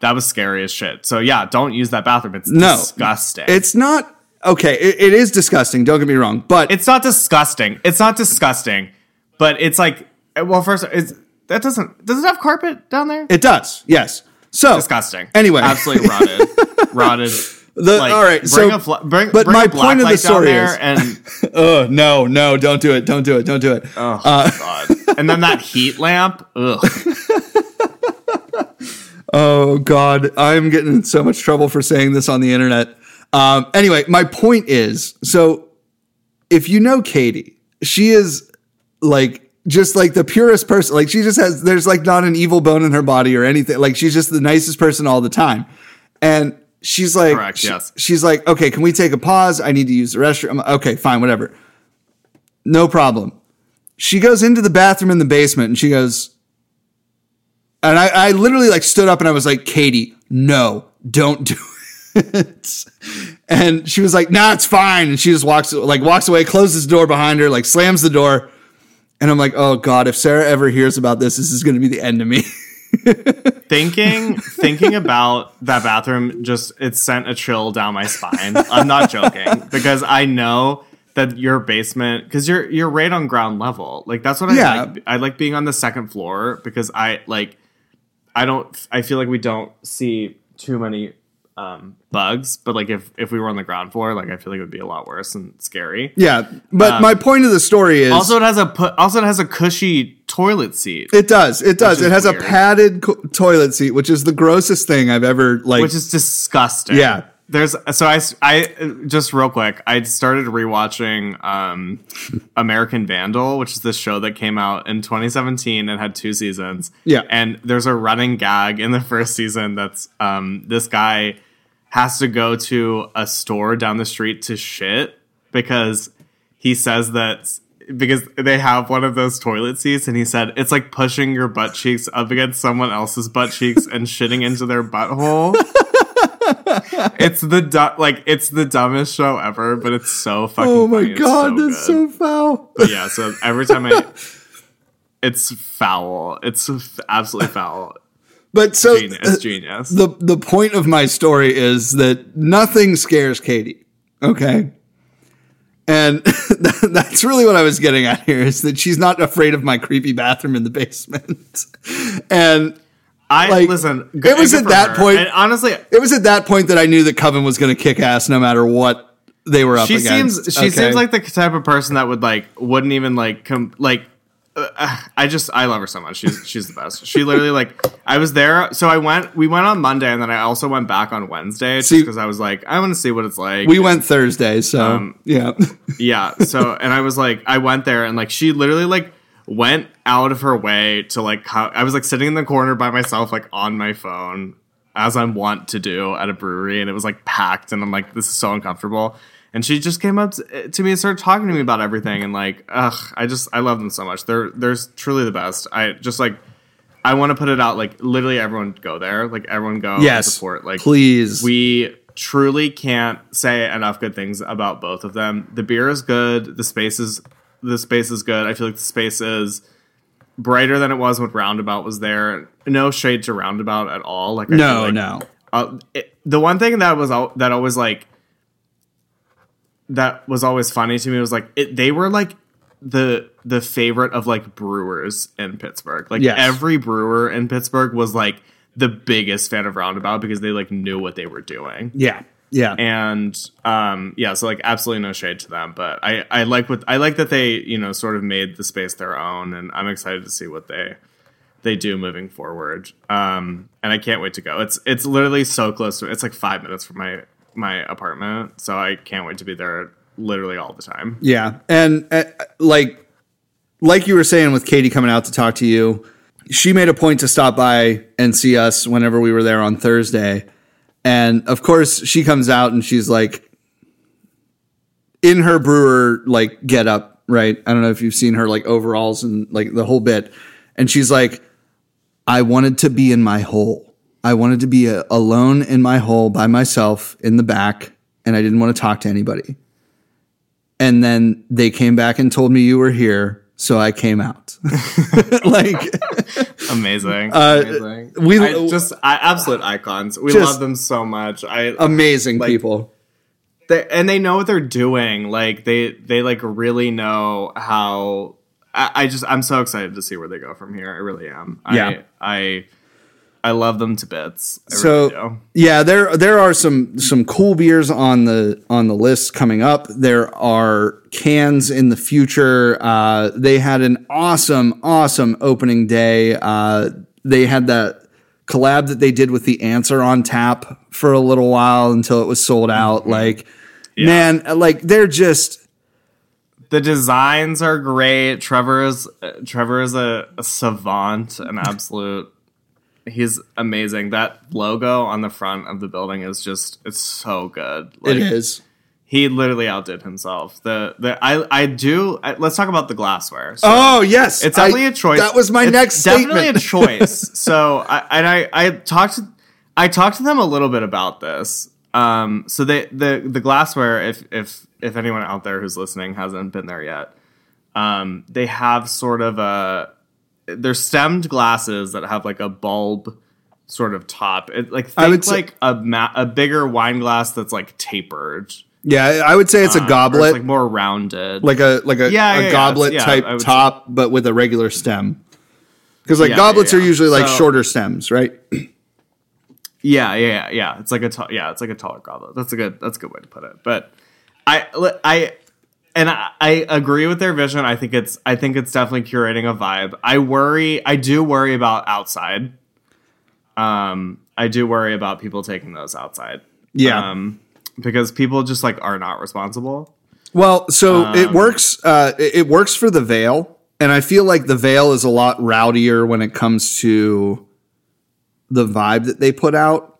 that was scary as shit. So yeah, don't use that bathroom. It's no, disgusting. It's not okay. It, it is disgusting. Don't get me wrong, but it's not disgusting. It's not disgusting, but it's like well, first it's that doesn't does it have carpet down there? it does. Yes. So disgusting. Anyway. absolutely rotted, [laughs] rotted. The- Like, all right, bring so- a fl- bring, but bring my a black point of the story there is- [laughs] and Oh no, no! Don't do it! Don't do it! Don't do it! oh Uh, god, [laughs] and then that heat lamp. Ugh. Oh God, I'm getting in so much trouble for saying this on the internet. Um, anyway, my point is, so if you know Katie, she is like just like the purest person. Like she just has, there's like not an evil bone in her body or anything. Like she's just the nicest person all the time. And she's like, Correct, she- yes. she's like, okay, can we take a pause? I need to use the restroom. Like, okay, fine, whatever. No problem. She goes into the bathroom in the basement and she goes, and I, I literally like stood up and I was like, Katie, no, don't do it. And she was like, nah, it's fine. And she just walks like walks away, closes the door behind her, like slams the door. And I'm like, oh God, if Sarah ever hears about this, this is gonna be the end of me. [laughs] thinking thinking about that bathroom just it sent a chill down my spine. I'm not joking because I know that your basement because you're you're right on ground level. Like that's what I Yeah. like. I like being on the second floor because I like I don't I feel like we don't see too many um, bugs, but like if if we were on the ground floor, like I feel like it would be a lot worse and scary. yeah. But my point of the story is Also, it has a pu- also it has a cushy toilet seat, it does. It does. It has weird. a padded co- toilet seat, which is the grossest thing I've ever like which is disgusting. Yeah. There's so I I just real quick I started rewatching um American Vandal, which is this show that came out in 2017 and had two seasons. Yeah. and there's a running gag in the [laughs] first season that's um this guy has to go to a store down the street to shit because he says that because they have one of those toilet seats and he said it's like pushing your butt cheeks up against someone else's butt cheeks and shitting into their butthole. [laughs] it's the du- like it's the dumbest show ever, but it's so fucking. Oh my funny. God, so that's good. so foul. But yeah. So every time I, it's foul. It's absolutely foul. But so Genius. Genius. the the point of my story is that nothing scares Katie. Okay. And [laughs] that's really what I was getting at here is that she's not afraid of my creepy bathroom in the basement. [laughs] and I like, listen. it was at that her. point- And honestly, it was at that point that I knew that Coven was going to kick ass no matter what they were up she against. seems she okay? seems like the type of person that would like wouldn't even like come like uh, [sighs] I just I love her so much. She's she's the best. She literally like I was there. So I went. We went on Monday, and then I also went back on Wednesday just because I was like I want to see what it's like. we went Thursday, so Um, yeah. [laughs] yeah. So and I was like I went there, and like she literally like went out of her way to like co- I was like sitting in the corner by myself like on my phone as I'm wont to do at a brewery, and it was like packed, and I'm like this is so uncomfortable. And she just came up to, to me and started talking to me about everything, and like, ugh, I just I love them so much. They're they're truly the best. I just like I want to put it out like literally everyone go there, like everyone go yes. support. Like please. we truly can't say enough good things about both of them. The beer is good. The space is the space is good. I feel like the space is brighter than it was when Roundabout was there. No shade to Roundabout at all. Like I no, like, no. Uh, it, the one thing that was al- that always like that was always funny to me was like it, they were like the the favorite of like brewers in Pittsburgh. Like Yes. every brewer in Pittsburgh was like the biggest fan of Roundabout because they like knew what they were doing. Yeah. Yeah. And um yeah, so like absolutely no shade to them, but I I like what I like that they, you know, sort of made the space their own and I'm excited to see what they they do moving forward. Um and I can't wait to go. It's it's literally so close to it's like 5 minutes from my my apartment, so I can't wait to be there literally all the time. Yeah, and uh, like like you were saying with Katie coming out to talk to you, she made a point to stop by and see us whenever we were there on Thursday. And of course, she comes out and she's like in her brewer like get up, right? I don't know if you've seen her like overalls and like the whole bit. And she's like I wanted to be in my hole. I wanted to be uh alone in my hole by myself in the back and I didn't want to talk to anybody and then they came back and told me you were here so i came out [laughs] like [laughs] Amazing. Uh, amazing. we- I just I, absolute icons. We love them so much. I amazing Like- people they, and they know what they're doing. Like they they like really know how. I, I just I'm so excited to see where they go from here. I really am. Yeah. I I, I love them to bits. I so really yeah there there are some some cool beers on the on the list coming up there are cans in the future uh they had an awesome awesome opening day uh they had that collab that they did with the answer on tap for a little while until it was sold out like man like they're just the designs are great. Trevor is uh, Trevor is a, a savant, an absolute. He's amazing. That logo on the front of the building is just it's so good. Like, it is He literally outdid himself. The the I I do. I, let's talk about the glassware. So Oh yes, it's definitely I- a choice. That was my It's next definitely statement. a [laughs] choice. so I and I I talked to I talked to them a little bit about this. Um, so they the the glassware, if if if anyone out there who's listening hasn't been there yet, um, they have sort of a they're stemmed glasses that have like a bulb sort of top. It, like I think would say- like a ma- a bigger wine glass that's like tapered. yeah, I would say it's a uh, or goblet, it's like, like more rounded. a like a, Yeah, a yeah, goblet yeah, type would say- top, but with a regular stem. Because like goblets are usually like So- shorter stems, right? Yeah, yeah, yeah, yeah. It's like a ta- yeah, it's like a taller goblet. That's a good that's a good way to put it. But I I and I, I agree with their vision. I think it's I think it's definitely curating a vibe. I worry I do worry about outside. Um I do worry about people taking those outside. Yeah. Um because people just like are not responsible. Well, so Um, it works. Uh, it it works for the veil, and I feel like the veil is a lot rowdier when it comes to the vibe that they put out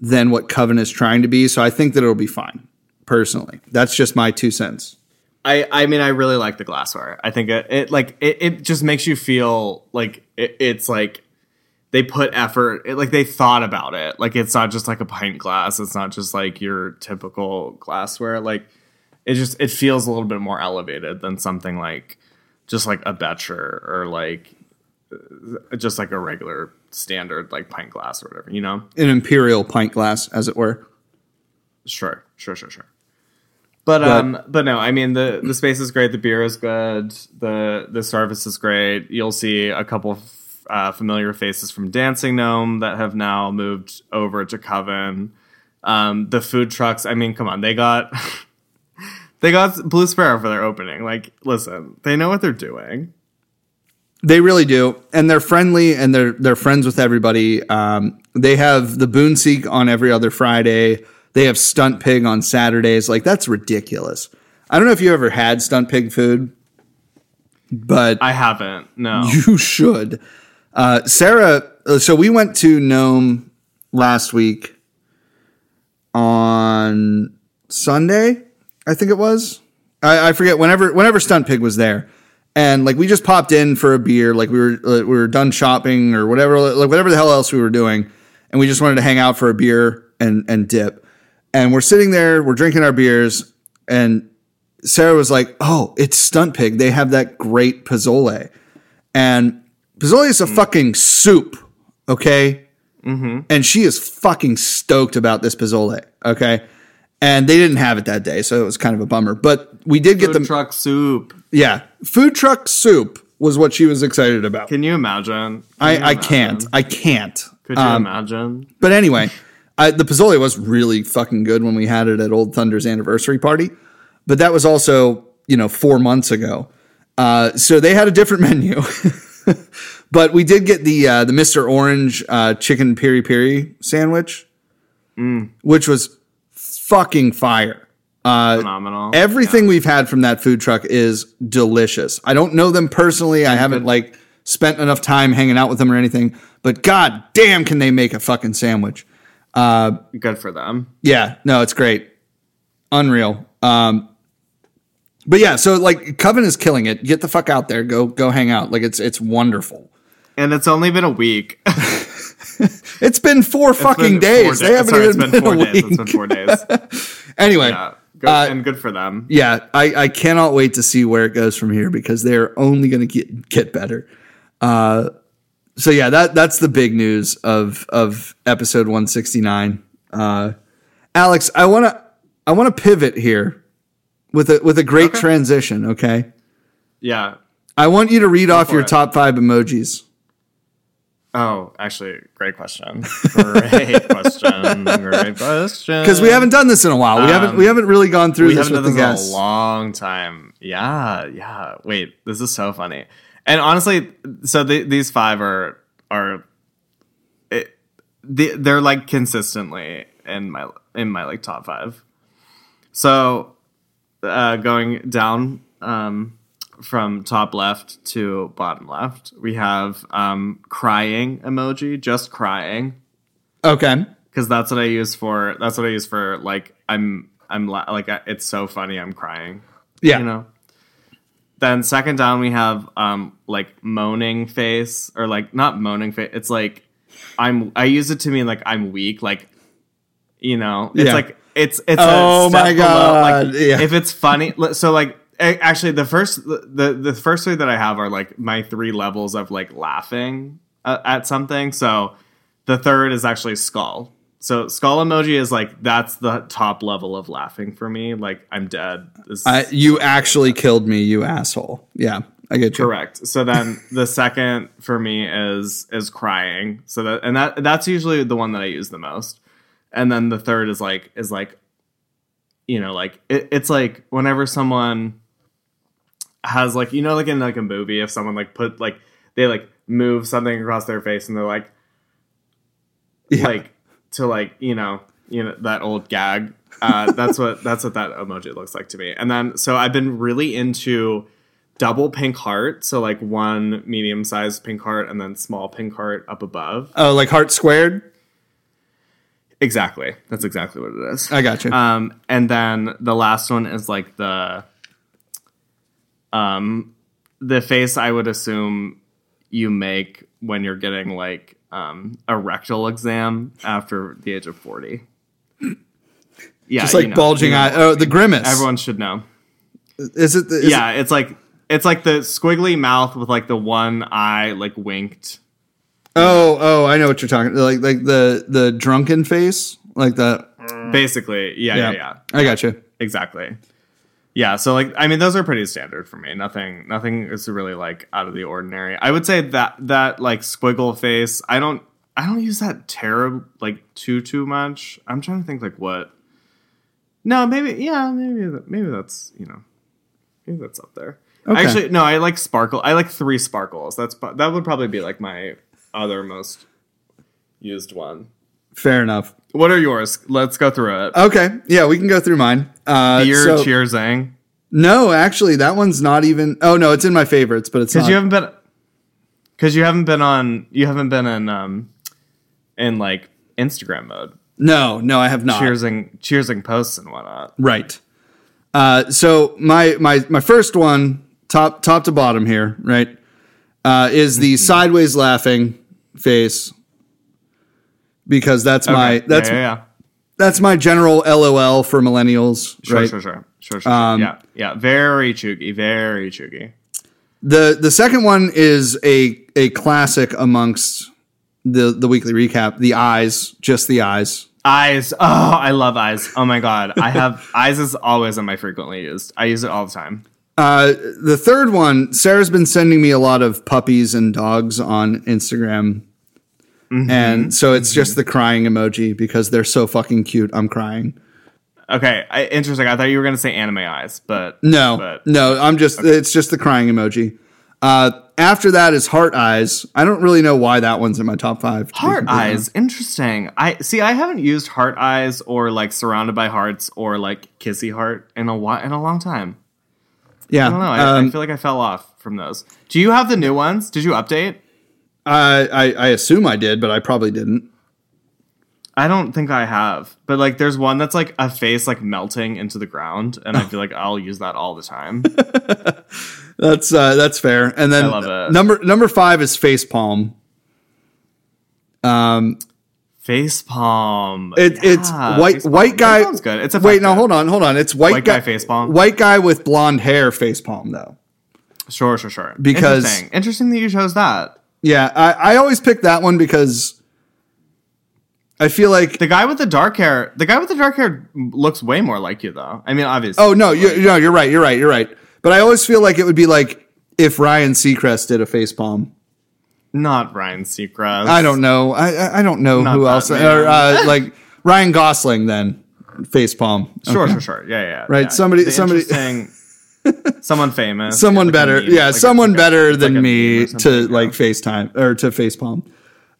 than what Coven is trying to be. So I think that it'll be fine. Personally, that's just my two cents. I, I mean I really like the glassware. I think it, it like it, it just makes you feel like it, it's like they put effort it, like they thought about it. Like it's not just like a pint glass. It's not just like your typical glassware. Like it just it feels a little bit more elevated than something like just like a Becher or like just like a regular standard like pint glass or whatever, you know? An imperial pint glass, as it were. Sure, sure, sure, sure. But um, but no, I mean the the space is great. The beer is good. the The service is great. You'll see a couple uh, familiar faces from Dancing Gnome that have now moved over to Coven. Um, the food trucks. I mean, come on, they got [laughs] they got Blue Sparrow for their opening. Like, listen, they know what they're doing. They really do, and they're friendly, and they're they're friends with everybody. Um, they have the Boon Seek on every other Friday. They have Stunt Pig on Saturdays. Like that's ridiculous. I don't know if you ever had Stunt Pig food, but I haven't. No. [laughs] you should. Uh, Sarah, uh, so we went to Gnome last week on Sunday, I think it was. I, I forget whenever whenever Stunt Pig was there, and like we just popped in for a beer, like we were uh, we were done shopping or whatever, like whatever the hell else we were doing, and we just wanted to hang out for a beer and and dip, and we're sitting there, we're drinking our beers, and Sarah was like, "Oh, it's Stunt Pig. They have that great pozole." And pozole is a fucking soup, okay? And she is fucking stoked about this pozole, okay? and they didn't have it that day, so it was kind of a bummer. But we did get the Food truck soup. yeah food truck soup was what she was excited about. Can you imagine? Can you I, I imagine? can't. I can't. Could you Um, imagine? But anyway, I, the pozole was really fucking good when we had it at Old Thunder's anniversary party. But that was also, you know, four months ago. Uh, so they had a different [laughs] menu. but we did get the uh, the Mr. Orange uh, chicken piri piri sandwich, which was fucking fire. Uh, Phenomenal. Everything we've had from that food truck is delicious. I don't know them personally. I haven't like spent enough time hanging out with them or anything. But god damn, can they make a fucking sandwich? Good for them. Yeah, no, it's great, unreal. Um, but yeah, so like Coven is killing it. Get the fuck out there. Go go hang out. Like it's it's wonderful. And it's only been a week. [laughs] It's been four fucking It's been four days. days. They haven't Sorry, even it's been, been four days. week. It's been four days. [laughs] anyway, Yeah. Good, Uh, and good for them. yeah, I, I cannot wait to see where it goes from here because they're only going to get get better. Uh, so yeah, that that's the big news of of episode one sixty nine. Uh, Alex, I want to I want to pivot here with a with a great Okay. transition. Okay, Yeah. I want you to read off your it. top five emojis. Oh, actually, great question. Great question. [laughs] Great question. Because we haven't done this in a while. We haven't we haven't really gone through this with the this in guests. a long time. Yeah, yeah. Wait, this is so funny. And honestly, so the, these five are are it, they, they're like consistently in my in my like top five. So uh, going down um, from top left to bottom left, we have um, crying emoji, just crying Okay, because that's what I use for. That's what I use for like I'm I'm la- like I- it's so funny I'm crying. yeah, You know. Then second down we have um like moaning face or like not moaning face. It's like I'm I use it to mean like I'm weak. Like you know, it's Yeah. like it's it's Oh my below. God, Like yeah. if it's funny, so like actually the first the the first three that I have are like my three levels of like laughing uh, at something. So the third is actually skull. So skull emoji is like that's the top level of laughing for me. Like I'm dead. I, you actually killed me, you asshole. Yeah, I get you. correct. So then the second for me is is crying. So that and that that's usually the one that I use the most. And then the third is like is like you know like it, it's like whenever someone has like you know like in like a movie if someone like put like they like move something across their face and they're like Yeah. like to like you know you know that old gag. Uh, that's what [laughs] that's what that emoji looks like to me. And then so i've been really into double pink heart. So like one medium sized pink heart and then small pink heart up above. Oh, like heart squared. exactly. That's exactly what it is. I got you. um and then the last one is like the um the face i would assume you make when you're getting like um a rectal exam after the age of 40 yeah Just like you know, bulging you know. eye. Oh, the grimace. everyone should know is it? The, is yeah it's like it's like the squiggly mouth with like the one eye like winked Oh, oh, I know what you're talking. Like, like the the drunken face, like that. basically yeah yeah yeah, I got you. exactly yeah so like i mean those are pretty standard for me. Nothing nothing is really like out of the ordinary. I would say that that like squiggle face i don't i don't use that terrible like too too much. I'm trying to think like what no maybe yeah maybe that- maybe that's you know maybe that's up there. Okay. actually no i like sparkle i like three sparkles. That's that would probably be like my other most used one Fair enough. what are yours let's go through it Okay, yeah, we can go through mine. Uh, beer so- cheersing No, actually, that one's not even. Oh no, it's in my favorites, but it's because you haven't been because you haven't been on you haven't been in um in like Instagram mode no, no, I have not. cheersing cheersing posts and whatnot. Right. Uh, so my my my first one, top top to bottom here, right, uh, is the Mm-hmm. sideways laughing face because that's my that's yeah, yeah, yeah. that's my general LOL for millennials, Sure, right? sure, sure, sure, sure. Um, yeah, yeah. Very chuggy, very chuggy. The the second one is a a classic amongst the the weekly recap. The eyes, just the eyes, Eyes. [laughs] Oh, I love eyes. Oh my god, I have [laughs] eyes is always on my frequently used. I use it all the time. Uh, the third one, Sarah's been sending me a lot of puppies and dogs on Instagram. And so it's just the crying emoji because they're so fucking cute. I'm crying. Okay, I, interesting. I thought you were gonna say anime eyes, but No, but no, I'm just, it's just the crying emoji. Uh, after that is heart eyes. I don't really know why that one's in my top five. to heart eyes. honest. Interesting. I see. I haven't used heart eyes or like surrounded by hearts or like kissy heart in a while in a long time. Yeah. I don't know. I, um, I feel like I fell off from those. Do you have the new ones? Did you update? I, I, I assume I did, but I probably didn't. I don't think I have, but like there's one that's like a face like melting into the ground, and I feel like I'll use that all the time. [laughs] That's uh, that's fair. And then I love it. number number five is face palm. Um, Face palm. It, it's white white guy. That good. It's a wait. No, hold on, hold on. It's white, White guy face palm? White guy with blonde hair face palm though. Sure, sure, sure. Because- interesting. interesting that you chose that. Yeah, I, I always pick that one because I feel like. The guy with the dark hair, the guy with the dark hair looks way more like you, though. I mean, obviously. oh no, you, no, you're right. You're right. You're right. But I always feel like it would be like if Ryan Seacrest did a face palm. not Ryan Seacrest. I don't know. I I- don't know Not who else. man. Or uh, [laughs] like Ryan Gosling then face palm. Sure, Okay. sure, sure. Yeah, yeah. Right, yeah. somebody- The somebody- [laughs] [laughs] someone famous, someone like better meme, yeah like someone a- better than me to like facetime or to facepalm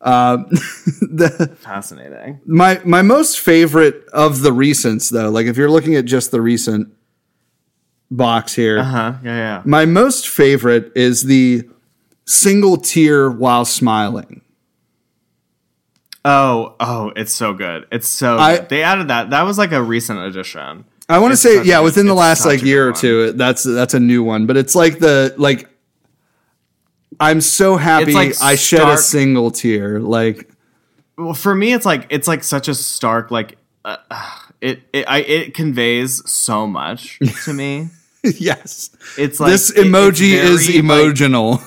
um, [laughs] the, fascinating. my my most favorite of the recents though like if you're looking at just the recent box here Uh huh. Yeah, yeah. my most favorite is the single tear while smiling Oh, oh, it's so good. It's so. I- good. They added that. That was like a recent addition. I want to say yeah within the last like year or two that's that's a new one but it's like the like i'm so happy like i shed a stark- single tear like Well, for me, it's like it's like such a stark like. Uh, [sighs] it it I, it conveys so much [laughs] to me. yes It's like this it- it's emoji is very, like, emotional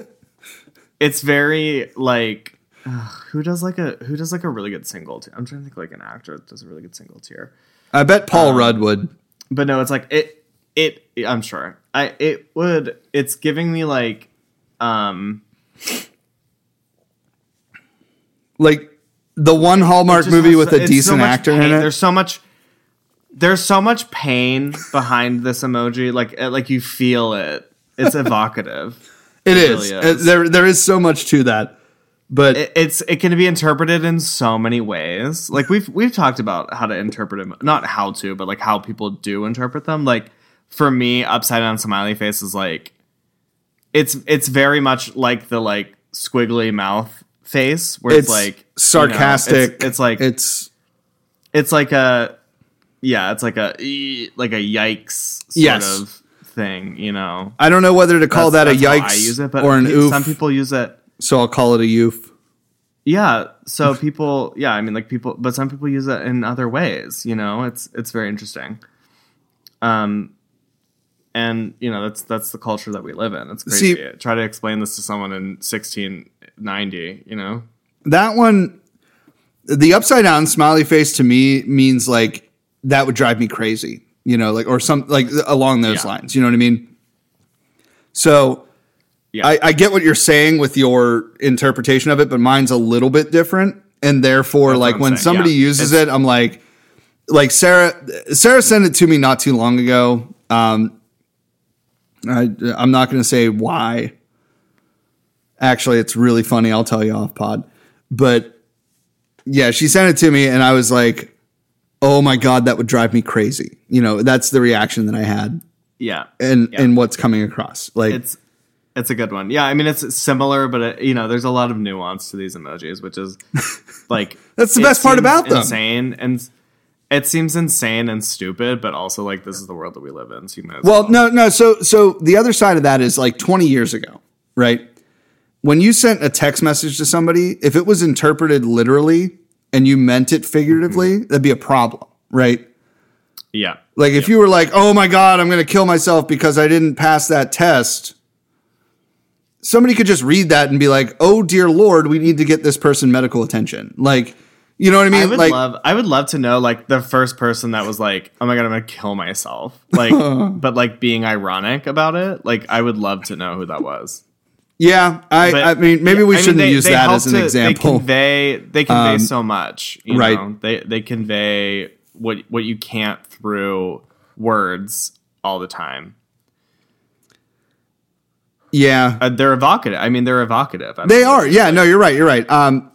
[laughs] it's very like ugh, [sighs] who does like a who does like a really good single tear? I'm trying to think like an actor that does a really good single tear. I bet Paul Um, Rudd would. But no, it's like it it I'm sure. I it would it's giving me like um Like the one Hallmark movie has with a it's so decent actor pain. in it. There's so much there's so much pain behind this emoji like uh, like you feel it. It's evocative. it it is. really is. Uh, There there is so much to that. But it, it's it can be interpreted in so many ways. Like we've we've talked about how to interpret them, not how to, but like how people do interpret them. Like for me, upside down smiley face is like it's it's very much like the like squiggly mouth face where it's, it's like you know, sarcastic. it's, it's like it's it's like a yeah, it's like a like a yikes sort Yes. of thing. You know, I don't know whether to call That's- that a yikes I use it, but or an oof. Some people use it. So I'll call it a youth. Yeah, so people, yeah, I mean, like people, but some people use it in other ways. You know, it's it's very interesting. Um, and you know that's that's the culture that we live in. It's crazy. See- Try to explain this to someone in 1690. You know, That one the upside down smiley face to me means like that would drive me crazy. You know, like or some like along those Yeah. lines. You know what I mean? So yeah, I, I get what you're saying with your interpretation of it, but mine's a little bit different. And therefore, That's like when saying, somebody yeah. uses It's- it, I'm like, like Sarah, Sarah sent it to me not too long ago. Um, I, I'm not going to say why. Actually, it's really funny. I'll tell you off pod. But yeah, she sent it to me, and I was like, "Oh my god, that would drive me crazy." You know, that's the reaction that I had, yeah, and Yeah. and what's coming across. Like, it's it's a good one. Yeah, I mean, it's similar, but it, you know, there's a lot of nuance to these emojis, which is [laughs] like That's the best part about them. Insane and. It seems insane and stupid, but also like this is the world that we live in. So you might as Well, no, no. So, so the other side of that is like 20 years ago, right? When you sent a text message to somebody, if it was interpreted literally and you meant it figuratively, mm-hmm. that'd be a problem, right? yeah, Like if you were like, "Oh my god, I'm going to kill myself because I didn't pass that test." Somebody could just read that and be like, "Oh dear lord, we need to get this person medical attention." Like You know what I mean? I would like, love I would love to know like the first person that was like, "Oh my god, I'm going to kill myself." [laughs] Like but like being ironic about it. Like I would love to know who that was. yeah, I, But- I mean, maybe we I shouldn't they- use they that as an to- example. They convey they convey Um, so much, you right. know. They they convey what what you can't through words all the time. Yeah, Uh, they're evocative. I mean, they're evocative. I They mean, are. Yeah, no, you're right. You're right. Um,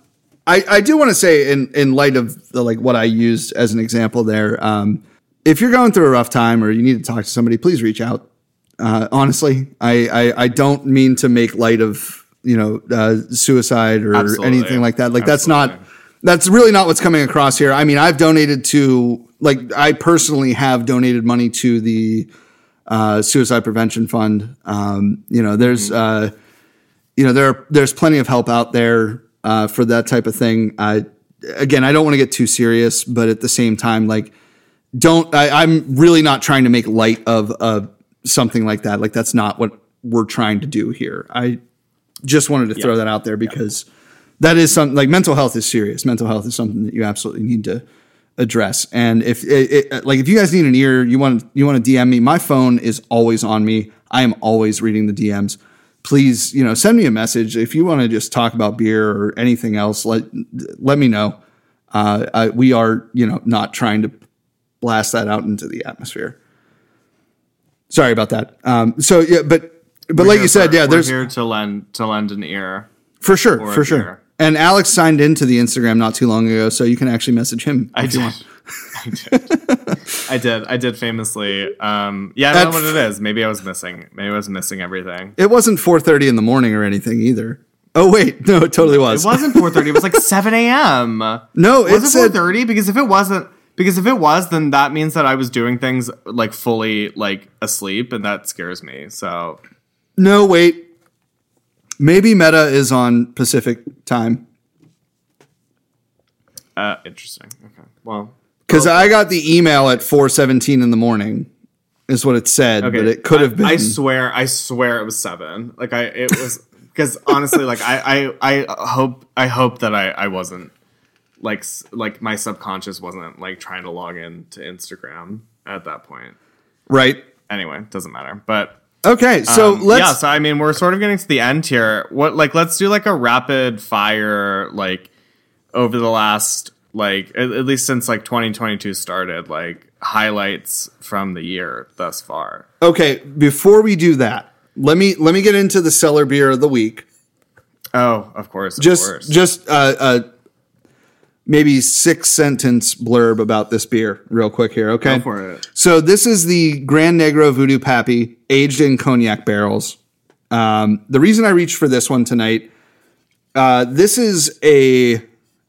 I, I do want to say in, in light of the, like what I used as an example there, um, if you're going through a rough time or you need to talk to somebody, please reach out. Uh, honestly, I, I, I don't mean to make light of, you know, uh, suicide or Absolutely. anything like that. Like that's not, that's really not what's coming across here. I mean, I've donated to, like, I personally have donated money to the, uh, suicide prevention fund. Um, you know, there's, uh, you know, there there's plenty of help out there uh, for that type of thing. I again, I don't want to get too serious, but at the same time, like, don't I, I'm really not trying to make light of something like that. Like, that's not what we're trying to do here. I just wanted to throw that out there because that is something like mental health is serious. Mental health is something that you absolutely need to address. And if it, it, like if you guys need an ear, you want you want to DM me. My phone is always on me. I am always reading the DMs. Please, you know, send me a message if you want to just talk about beer or anything else. Let let me know. Uh, I, we are, you know, not trying to blast that out into the atmosphere. Sorry about that. Um, so yeah, but but like Here you said, for- yeah, we're there's here to lend to lend an ear. for sure, for sure. And Alex signed into the Instagram not too long ago, so you can actually message him. I if you did. want. [laughs] I did. I did. I did famously. Um, yeah, I don't know what it is. Maybe I was missing. Maybe I was missing everything. It wasn't 4:30 in the morning or anything either. Oh wait, no, it totally was. It wasn't 4:30. It was like [laughs] 7 a.m. No, it was it said 4:30? Because if it wasn't, because if it was, then that means that I was doing things like fully like asleep, and that scares me. So no. Wait, maybe Meta is on Pacific time uh, interesting. Okay. Well. because I got the email at 4:17 in the morning. Is what it said, Okay, but it could have been. I swear, I swear it was seven. Like I, it was because honestly, like I, I, I hope, I hope that I, I wasn't like, like my subconscious wasn't like trying to log in to Instagram at that point. right. Anyway, doesn't matter. But Okay, so um, let's. yeah. So I mean, we're sort of getting to the end here. What like let's do like a rapid fire like over the last like at, at least since like 2022 started like highlights from the year thus far. Okay, before we do that, let me let me get into the cellar beer of the week. Oh, of course, of Just course. just uh, uh, maybe six sentence blurb about this beer, real quick here. Okay, Go for it. So this is the Grand Negro Voodoo Pappy, aged in cognac barrels. Um, the reason I reached for this one tonight, uh, this is a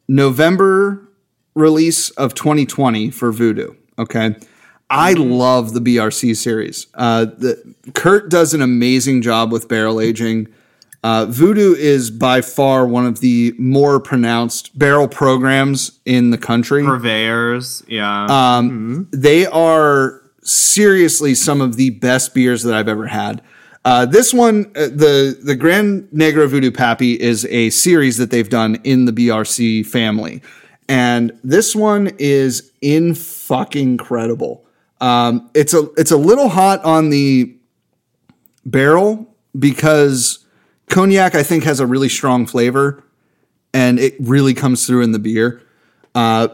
November release of 2020 for Voodoo. Okay. I love the BRC series. Uh, the, Kurt does an amazing job with barrel aging. Uh, Voodoo is by far one of the more pronounced barrel programs in the country. purveyors. Yeah. Um, They are seriously some of the best beers that I've ever had. Uh, this one, uh, the the Grand Negro Voodoo Pappy, is a series that they've done in the BRC family, and this one is in fucking credible. Um, it's a it's a little hot on the barrel because cognac I think has a really strong flavor, and it really comes through in the beer. Uh,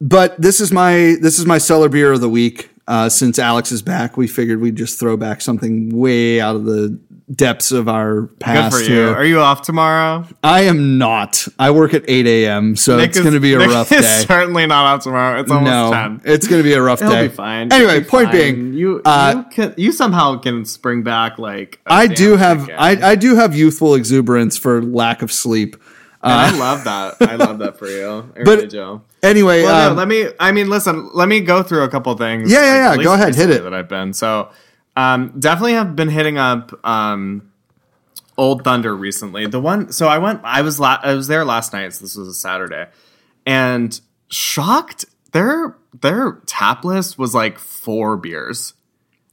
But this is my this is my cellar beer of the week. Uh, since Alex is back, we figured we'd just throw back something way out of the depths of our past. Good for you. here. Are you off tomorrow? I am not. I work at eight a.m., so it's going to be a Nick rough is day. certainly not off tomorrow. It's almost No, ten. it's going to be a rough day. It'll day. be fine. Anyway, be point fine. being, you uh, you can you somehow can spring back like I do have. I, I do have youthful exuberance for lack of sleep. And I love that. I love that for you. [laughs] I But- really. Anyway, Well, um, no, let me. I mean, listen. Let me go through a couple things. Yeah, yeah, like, yeah, go ahead, hit it. That I've been so. Um, definitely have been hitting up um, Old Thunder recently. The one. So I went. I was. La- I was there last night. So this was a Saturday, and shocked. Their their tap list was like four beers,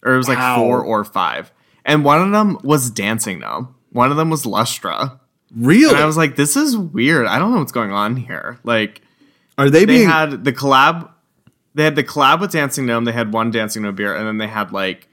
or it was like four or five, and one of them was Dancing Gnome. One of them was Lustra. Really, And I was like, this is weird. I don't know what's going on here. Like, Are they, they being? had the collab. They had the collab with Dancing Gnome. They had one Dancing Gnome beer, and then they had like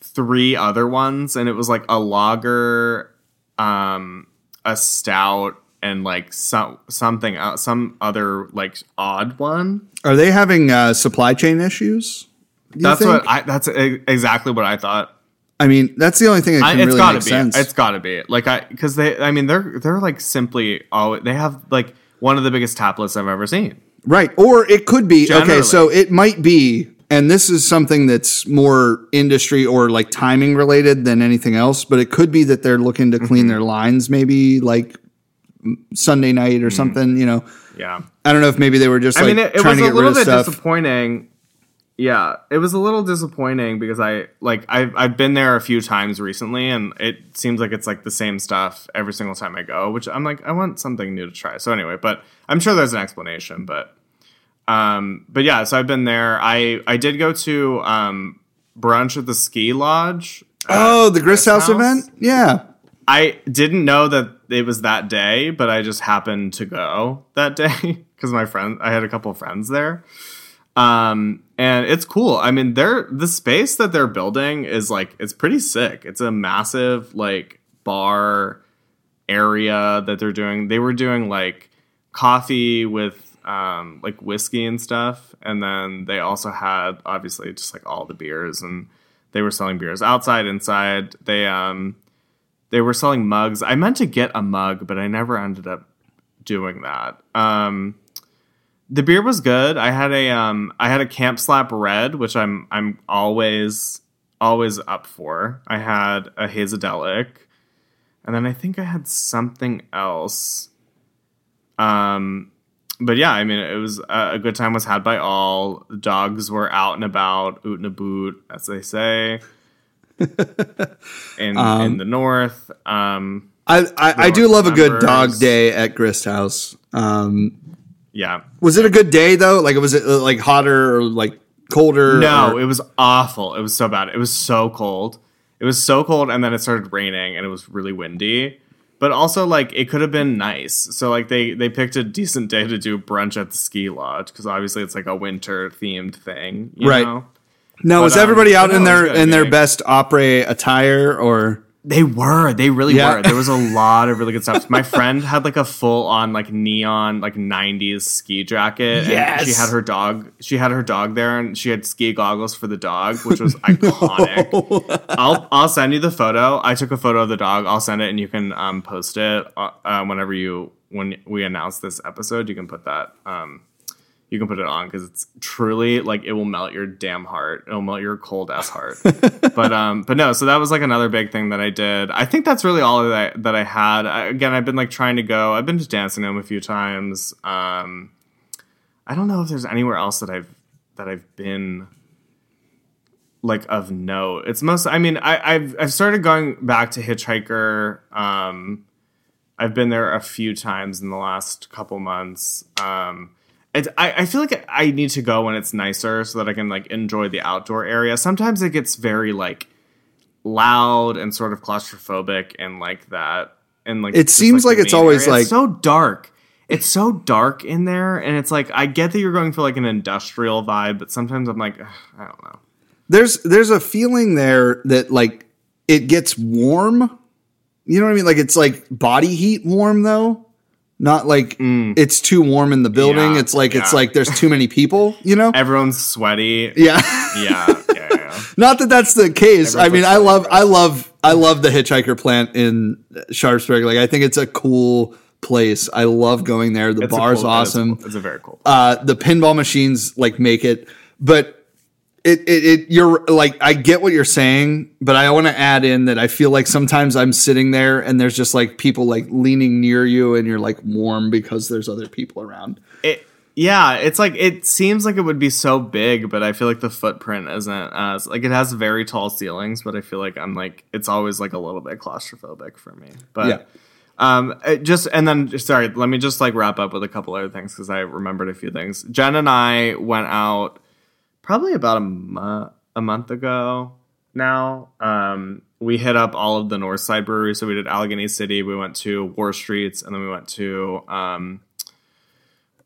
three other ones, and it was like a lager, um, a stout, and like some something else, some other like odd one. are they having uh, supply chain issues? That's think? what I. That's exactly what I thought. I mean, that's the only thing that I, can it's really gotta make be. sense. It's gotta be. Like I, because they. I mean, they're they're like simply. Oh, they have like one of the biggest tap lists I've ever seen. Right. Or it could be okay, so it might be and this is something that's more industry or like timing related than anything else, but it could be that they're looking to Mm-hmm. clean their lines maybe like Sunday night or something, you know. Yeah. I don't know if maybe they were just. I like mean, it, it trying was a little bit stuff. disappointing. Yeah, it was a little disappointing because I like I've I've been there a few times recently, and it seems like it's like the same stuff every single time I go. Which I'm like, I want something new to try. So anyway, but I'm sure there's an explanation. But um, but yeah, so I've been there. I I did go to um brunch at the ski lodge. Oh, the Grist House, House? event? Yeah. I didn't know that it was that day, but I just happened to go that [laughs] day because my friend, I had a couple of friends there. Um, and it's cool. I mean, they're the space that they're building is like it's pretty sick. It's a massive like bar area that they're doing. They were doing like coffee with um like whiskey and stuff, and then they also had obviously just like all the beers and they were selling beers outside, inside. They um they were selling mugs. I meant to get a mug, but I never ended up doing that. Um, the beer was good. I had a um, I had a Camp Slap Red, which I'm I'm always always up for. I had a Hazadelic, and then I think I had something else. Um, but yeah, I mean, it was a, a good time. Was had by all. The dogs were out and about, oot and a boot, as they say. [laughs] in in the north, um, I, I, I do love a good dog day at Grist House. Um, yeah, was it a good day though? Like, was it uh, like hotter or like colder? No, or- it was awful. It was so bad. It was so cold. It was so cold, and then it started raining, and it was really windy. But also, like, it could have been nice. So, like, they they picked a decent day to do brunch at the ski lodge because obviously it's like a winter themed thing, you Right. know? no, was but, um, everybody out in no, it was their in their best opera attire or? They were. They really Yeah. were. There was a [laughs] lot of really good stuff. My friend had like a full on like neon like '90s ski jacket. Yes. And she had her dog. She had her dog there, and she had ski goggles for the dog, which was [laughs] iconic. I'll I'll send you the photo. I took a photo of the dog. I'll send it, and you can um, post it uh, uh, whenever you when we announce this episode. You can put that. Um, you can put it on because it's truly like it will melt your damn heart. It'll melt your cold ass heart. [laughs] but um, but no. So that was like another big thing that I did. I think that's really all that I, that I had. I, again, I've been like trying to go. I've been to Dancing Gnome a few times. Um, I don't know if there's anywhere else that I've that I've been like of note. It's most. I mean, I, I've I've started going back to Hitchhiker. Um, I've been there a few times in the last couple months. Um, I, I feel like I need to go when it's nicer so that I can like enjoy the outdoor area. Sometimes it gets very like loud and sort of claustrophobic and like that. And like It seems the like it's always, area. like- It's so dark. It's so dark in there, and it's like I get that you're going for like an industrial vibe, but sometimes I'm like, I don't know. There's there's a feeling there that like it gets warm. You know what I mean? Like it's like body heat warm though. Not like it's too warm in the building. Mm. Yeah, it's like it's like there's too many people, you know? Everyone's sweaty. Yeah. Yeah, yeah, yeah. yeah. [laughs] Not that that's the case. I mean, I love, I love, I love the hitchhiker plant in Sharpsburg. Like, I think it's a cool place. I love going there. The It's bar's cool- awesome. It's, it's a very cool. Uh, the pinball machines like make it, but it, it, it, you're like, I get what you're saying, but I want to add in that I feel like sometimes I'm sitting there and there's just like people like leaning near you and you're like warm because there's other people around. It, yeah, it's like it seems like it would be so big, but I feel like the footprint isn't as like it has very tall ceilings, but I feel like I'm like it's always like a little bit claustrophobic for me. But Yeah. um, it just and then sorry, let me just like wrap up with a couple other things because I remembered a few things. Jen and I went out probably about a month a month ago now. Um, we hit up all of the North Side breweries. So we did Allegheny City, we went to War Streets, and then we went to um,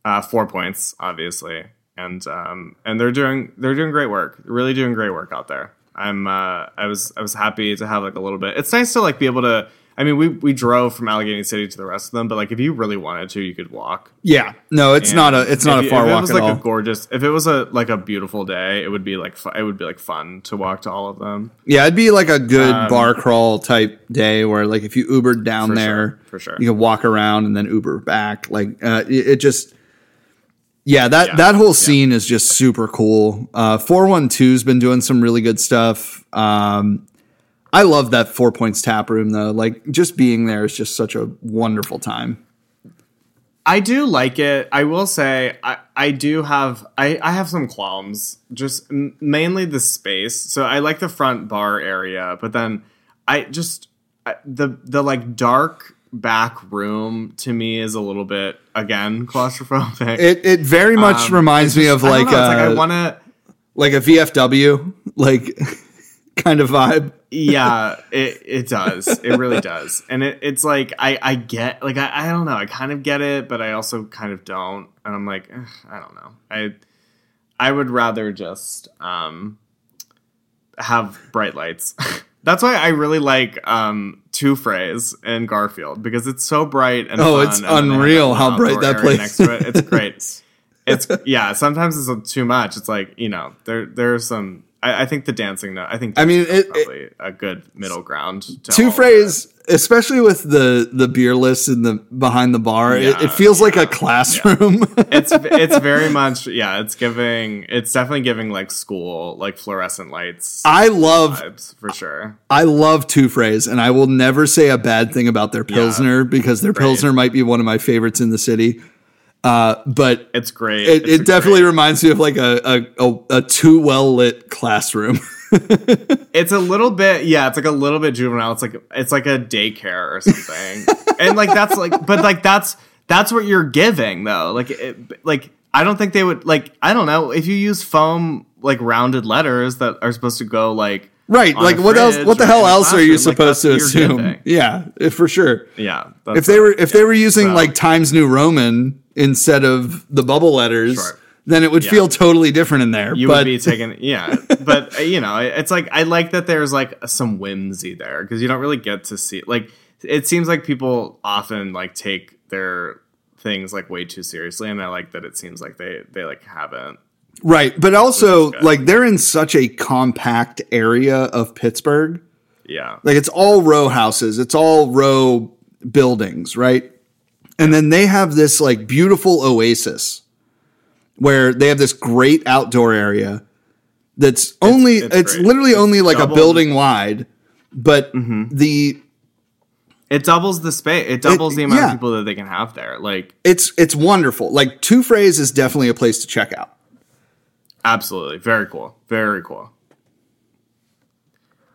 uh, Four Points, obviously, and um, and they're doing they're doing great work. Really doing great work out there. I'm uh, I was I was happy to have like a little bit. It's nice to like be able to. I mean, we we drove from Allegheny City to the rest of them, but like if you really wanted to, you could walk. Yeah, no, it's And not a it's not a you- far if walk It was at like all. a gorgeous. If it was a like a beautiful day, it would be like fu- it would be like fun to walk to all of them. yeah, it'd be like a good bar crawl type day where like if you Ubered down Um, For there, sure, for sure. you could walk around and then Uber back. Like uh, it, it just. Yeah, that, Yeah, that whole yeah. scene is just super cool. Uh, 412's been doing some really good stuff. Um, I love that Four Points tap room though. Like just being there is just such a wonderful time. I do like it. I will say I, I do have I, I have some qualms. Just m- mainly the space. So I like the front bar area, but then I just I, the the like dark back room to me is a little bit again [laughs] claustrophobic. It it very much Um, reminds me of like know, like I uh, want to like a VFW like [laughs] kind of vibe. yeah it, it does. It really does. And it, it's like i i get like I, I don't know. I kind of get it but i also kind of don't. And i'm like "Ugh, i don't know. I i would rather just um have bright lights. [laughs] That's why i really like um Two Frays and garfield because it's so bright and Oh, it's and then they have unreal how bright that place next to it. It's [laughs] great. It's yeah sometimes it's too much. It's like you know there there's some I, I think the Dancing Gnome i think I mean, dancing is it- a good middle ground to Two Frays, especially with the the beer list and the behind the bar, it, Yeah, it feels like a classroom. that. [laughs] it's it's very much yeah it's giving it's definitely giving like school like fluorescent lights I love for sure I love Two Frays, and I will never say a bad thing about their pilsner because their pilsner might be one of my favorites in the city. Uh, but it's great it, It's it definitely great- reminds me of like a a, a, a too well lit classroom. [laughs] it's a little bit yeah it's like a little bit juvenile it's like it's like a daycare or something [laughs] and like that's like but like that's that's what you're giving though like it, like i don't think they would like i don't know if you use foam like rounded letters that are supposed to go like right? Like what else? What the hell else are you classroom, like, supposed to that's what you're assume? Yeah, for sure. yeah If they were if they were using So- like Times New Roman instead of the bubble letters, Sure. then it would Yeah. feel totally different in there. you but would be taking yeah [laughs] but uh, you know it's like i like that there's like some whimsy there because you don't really get to see like it seems like people often like take their things like way too seriously and i like that it seems like they they like haven't right, but also like they're in such a compact area of Pittsburgh. yeah Like it's all row houses, it's all row buildings, right? And then they have this like beautiful oasis where they have this great outdoor area that's only it's, it's great. literally It's only like a building wide, but the it doubles the space it doubles the amount yeah. of people that they can have there like it's it's wonderful. Like Two Frays is definitely a place to check out. absolutely very cool very cool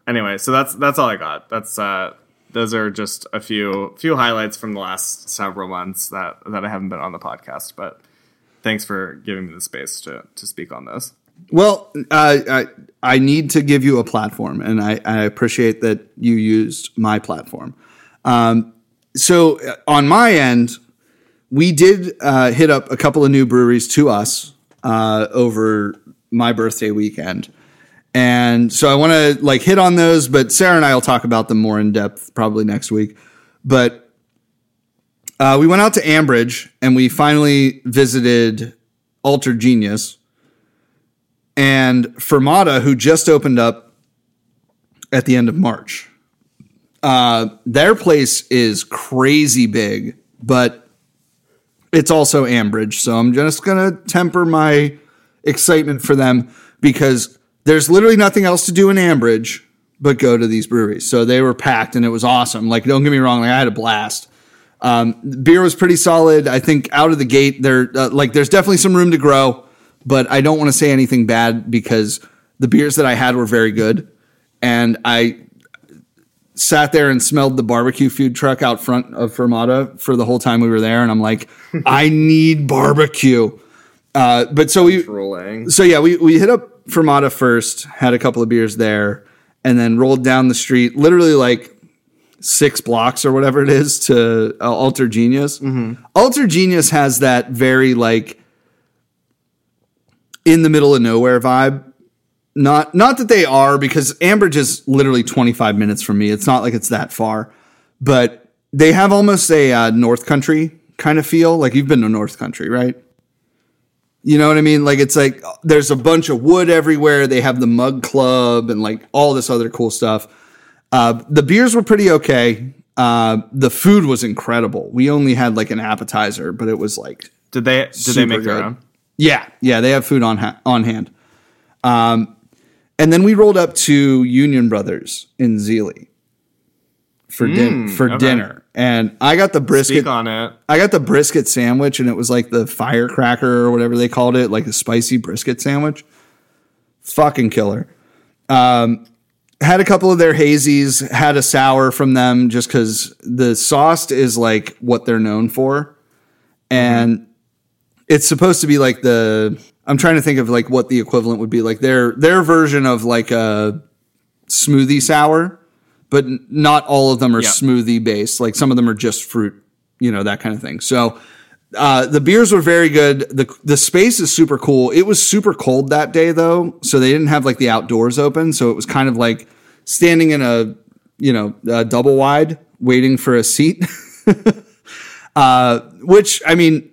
anyway so that's that's all i got that's uh those are just a few few highlights from the last several months that that i haven't been on the podcast but thanks for giving me the space to to speak on this Well, uh, I I need to give you a platform, and I, I appreciate that you used my platform. Um, so uh, on my end, we did uh, hit up a couple of new breweries to us uh, over my birthday weekend, and so I want to like hit on those. But Sarah and I will talk about them more in depth probably next week. But uh, we went out to Ambridge and we finally visited Alter Genius and Fermata, who just opened up at the end of March. Uh, their place is crazy big, but it's also Ambridge. So I'm just going to temper my excitement for them because there's literally nothing else to do in Ambridge but go to these breweries. So they were packed and it was awesome. Like, don't get me wrong, like I had a blast. Um, beer was pretty solid. I think out of the gate, there uh, like there's definitely some room to grow, but I don't want to say anything bad because the beers that I had were very good, and I sat there and smelled the barbecue food truck out front of Fermata for the whole time we were there, and I'm like, [laughs] I need barbecue. Uh, but so we so yeah, we, we hit up Fermata first, had a couple of beers there, and then rolled down the street, literally like six blocks or whatever it is to uh, Alter Genius. Mm-hmm. Alter Genius has that very like in the middle of nowhere vibe. Not not that they are because Ambridge is literally 25 minutes from me. It's not like it's that far, but they have almost a uh, North Country kind of feel. Like you've been to North Country, right? You know what I mean? Like it's like there's a bunch of wood everywhere. They have the mug club and like all this other cool stuff. Uh, the beers were pretty okay. Uh, the food was incredible. We only had like an appetizer, but it was like Did they did they make their good. own? yeah, yeah. They have food on ha- on hand. Um, and then we rolled up to Union Brothers in Zelie for din- for okay. dinner, and I got the brisket. Speak on it. I got the brisket sandwich, and it was like the firecracker or whatever they called it, like a spicy brisket sandwich. Fucking killer. Um, had a couple of their hazies, had a sour from them just because the sauce is like what they're known for. And it's supposed to be like the I'm trying to think of like what the equivalent would be like their their version of like a smoothie sour, but not all of them are Yeah. smoothie based. Like some of them are just fruit, you know, that kind of thing. So uh, the beers were very good. the The space is super cool. It was super cold that day though, so they didn't have like the outdoors open. So it was kind of like standing in a you know a double wide waiting for a seat. [laughs] uh, which I mean,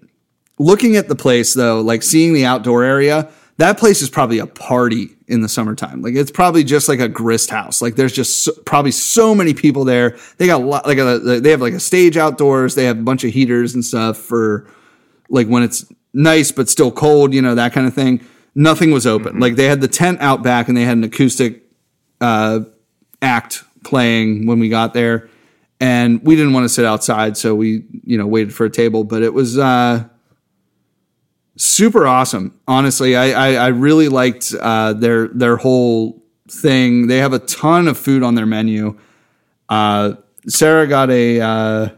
looking at the place though, like seeing the outdoor area, that place is probably a party in the summertime. Like it's probably just like a grist house. Like there's just so, probably so many people there. They got a lot, like a, they have like a stage outdoors. They have a bunch of heaters and stuff for like when it's nice but still cold, you know, that kind of thing. Nothing was open. Like they had the tent out back and they had an acoustic uh, act playing when we got there. And we didn't want to sit outside, so we, you know, waited for a table. But it was uh, super awesome. Honestly, I I, I really liked uh, their their whole thing. They have a ton of food on their menu. Uh, Sarah got a uh,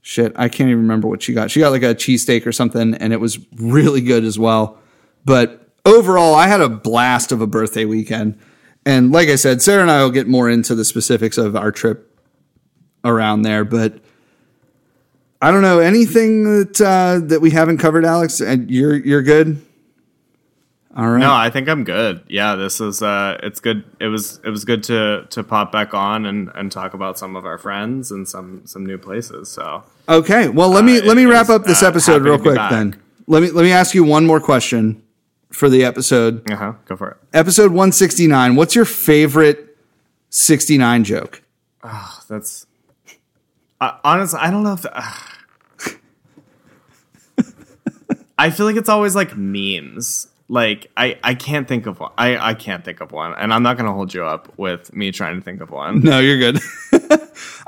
shit. I can't even remember what she got. She got like a cheesesteak or something, and it was really good as well. But overall, I had a blast of a birthday weekend. And like I said, Sarah and I will get more into the specifics of our trip around there, but I don't know anything that uh, that we haven't covered, Alex. And you're you're good. All right. No, I think I'm good. Yeah, this is uh it's good. It was it was good to to pop back on and and talk about some of our friends and some some new places. So Okay. Well, let me Uh, let me wrap was, up this uh, episode real quick then. Let me let me ask you one more question for the episode. uh-huh, go for it. Episode 169. What's your favorite 69 joke? Oh, that's uh, honestly, I don't know if. uh, I feel like it's always like memes. Like I, I can't think of one. I, I can't think of one, and I'm not gonna hold you up with me trying to think of one. No, you're good. [laughs]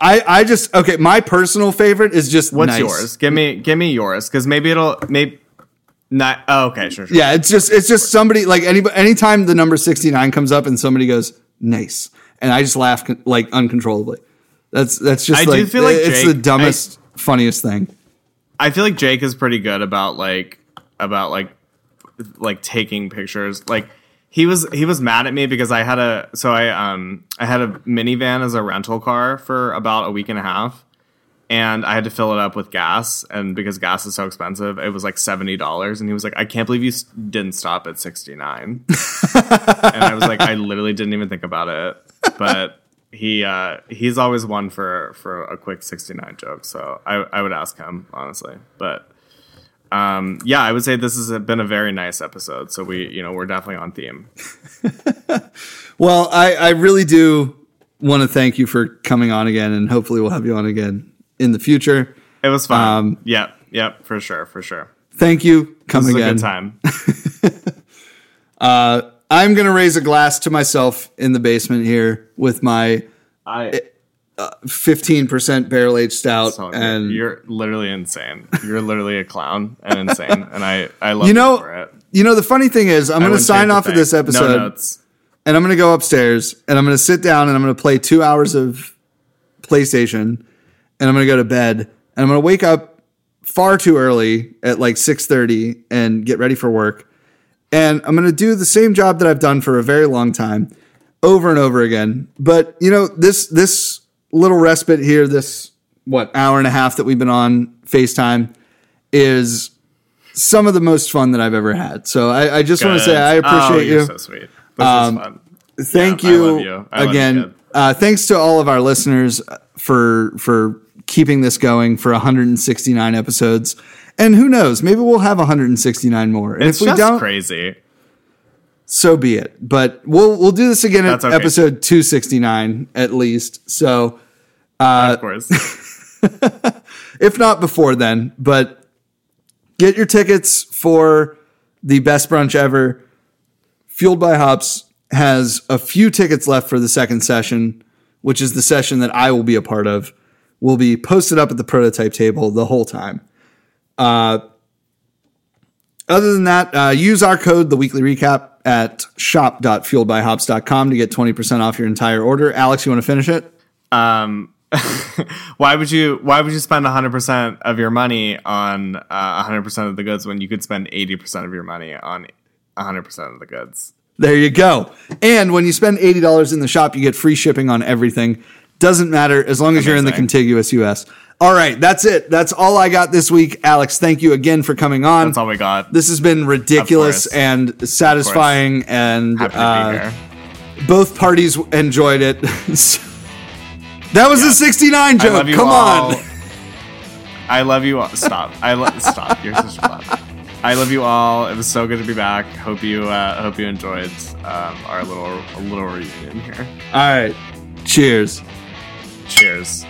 I I just okay, my personal favorite is just What's nice. yours? Give me give me yours because maybe it'll maybe not. Oh, okay, sure, sure. Yeah, it's just it's just somebody like any anytime the number 69 comes up and somebody goes nice and I just laugh con- like uncontrollably. That's that's just I do feel like it's Jake- the dumbest funniest thing. I feel like Jake is pretty good about like about like like taking pictures. Like he was he was mad at me because I had a so I um I had a minivan as a rental car for about a week and a half. And I had to fill it up with gas, and because gas is so expensive, it was like seventy dollars. And he was like, "I can't believe you didn't stop at 69 [laughs] And I was like, "I literally didn't even think about it." But he uh, he's always one for for a quick sixty nine joke. So I I would ask him honestly, but um, yeah, I would say this has been a very nice episode. So we you know we're definitely on theme. [laughs] Well, I I really do want to thank you for coming on again and hopefully we'll have you on again in the future. It was fun. Um, yep, yep, for sure, for sure. Thank you. Come This was a again. good time. [laughs] I'm going to raise a glass to myself in the basement here with my I 15% barrel aged stout so and you're literally insane. You're literally a clown and insane, and I I love You know, for it. You know, the funny thing is, I'm going to sign off of this episode No and I'm going to go upstairs and I'm going to sit down and I'm going to play two hours of PlayStation and I'm going to go to bed and I'm going to wake up far too early at like 6:30 and get ready for work. And I'm going to do the same job that I've done for a very long time over and over again. But, you know, this this little respite here, this what hour and a half that we've been on FaceTime, is some of the most fun that I've ever had. So I, I just want to say I. Oh, appreciate you're you. So sweet. This Um, fun. Thank Yeah, you, you. Love you, again. uh, thanks to all of our listeners for for keeping this going for 169 episodes. And who knows? Maybe we'll have 169 more. And It's if we just don't, crazy. So be it. But we'll we'll do this again at okay. episode 269 at least. So uh, of course. [laughs] if not before then, but get your tickets for the best brunch ever. Fueled by Hops has a few tickets left for the second session, which is the session that I will be a part of. Will be posted up at the prototype table the whole time. Uh, other than that, uh, use our code, the weekly recap, at shop.fueledbyhops.com to get 20% off your entire order. Alex, you want to finish it? um, [laughs] why would you why would you spend 100% of your money on uh, 100% of the goods when you could spend 80% of your money on 100% of the goods? There you go. And when you spend $80 in the shop, you get free shipping on everything. Doesn't matter as long as you're in the contiguous US. All right, that's it. That's all I got this week. Alex, thank you again for coming on. That's all we got. This has been ridiculous and satisfying, and uh, both parties enjoyed it. [laughs] that was a 69 I joke. Come all. on. [laughs] I love you all. Stop. I lo- stop. You're such a bot. I love you all. It was so good to be back. Hope you uh, hope you enjoyed um, our little a little reunion here. All right. Cheers. Cheers.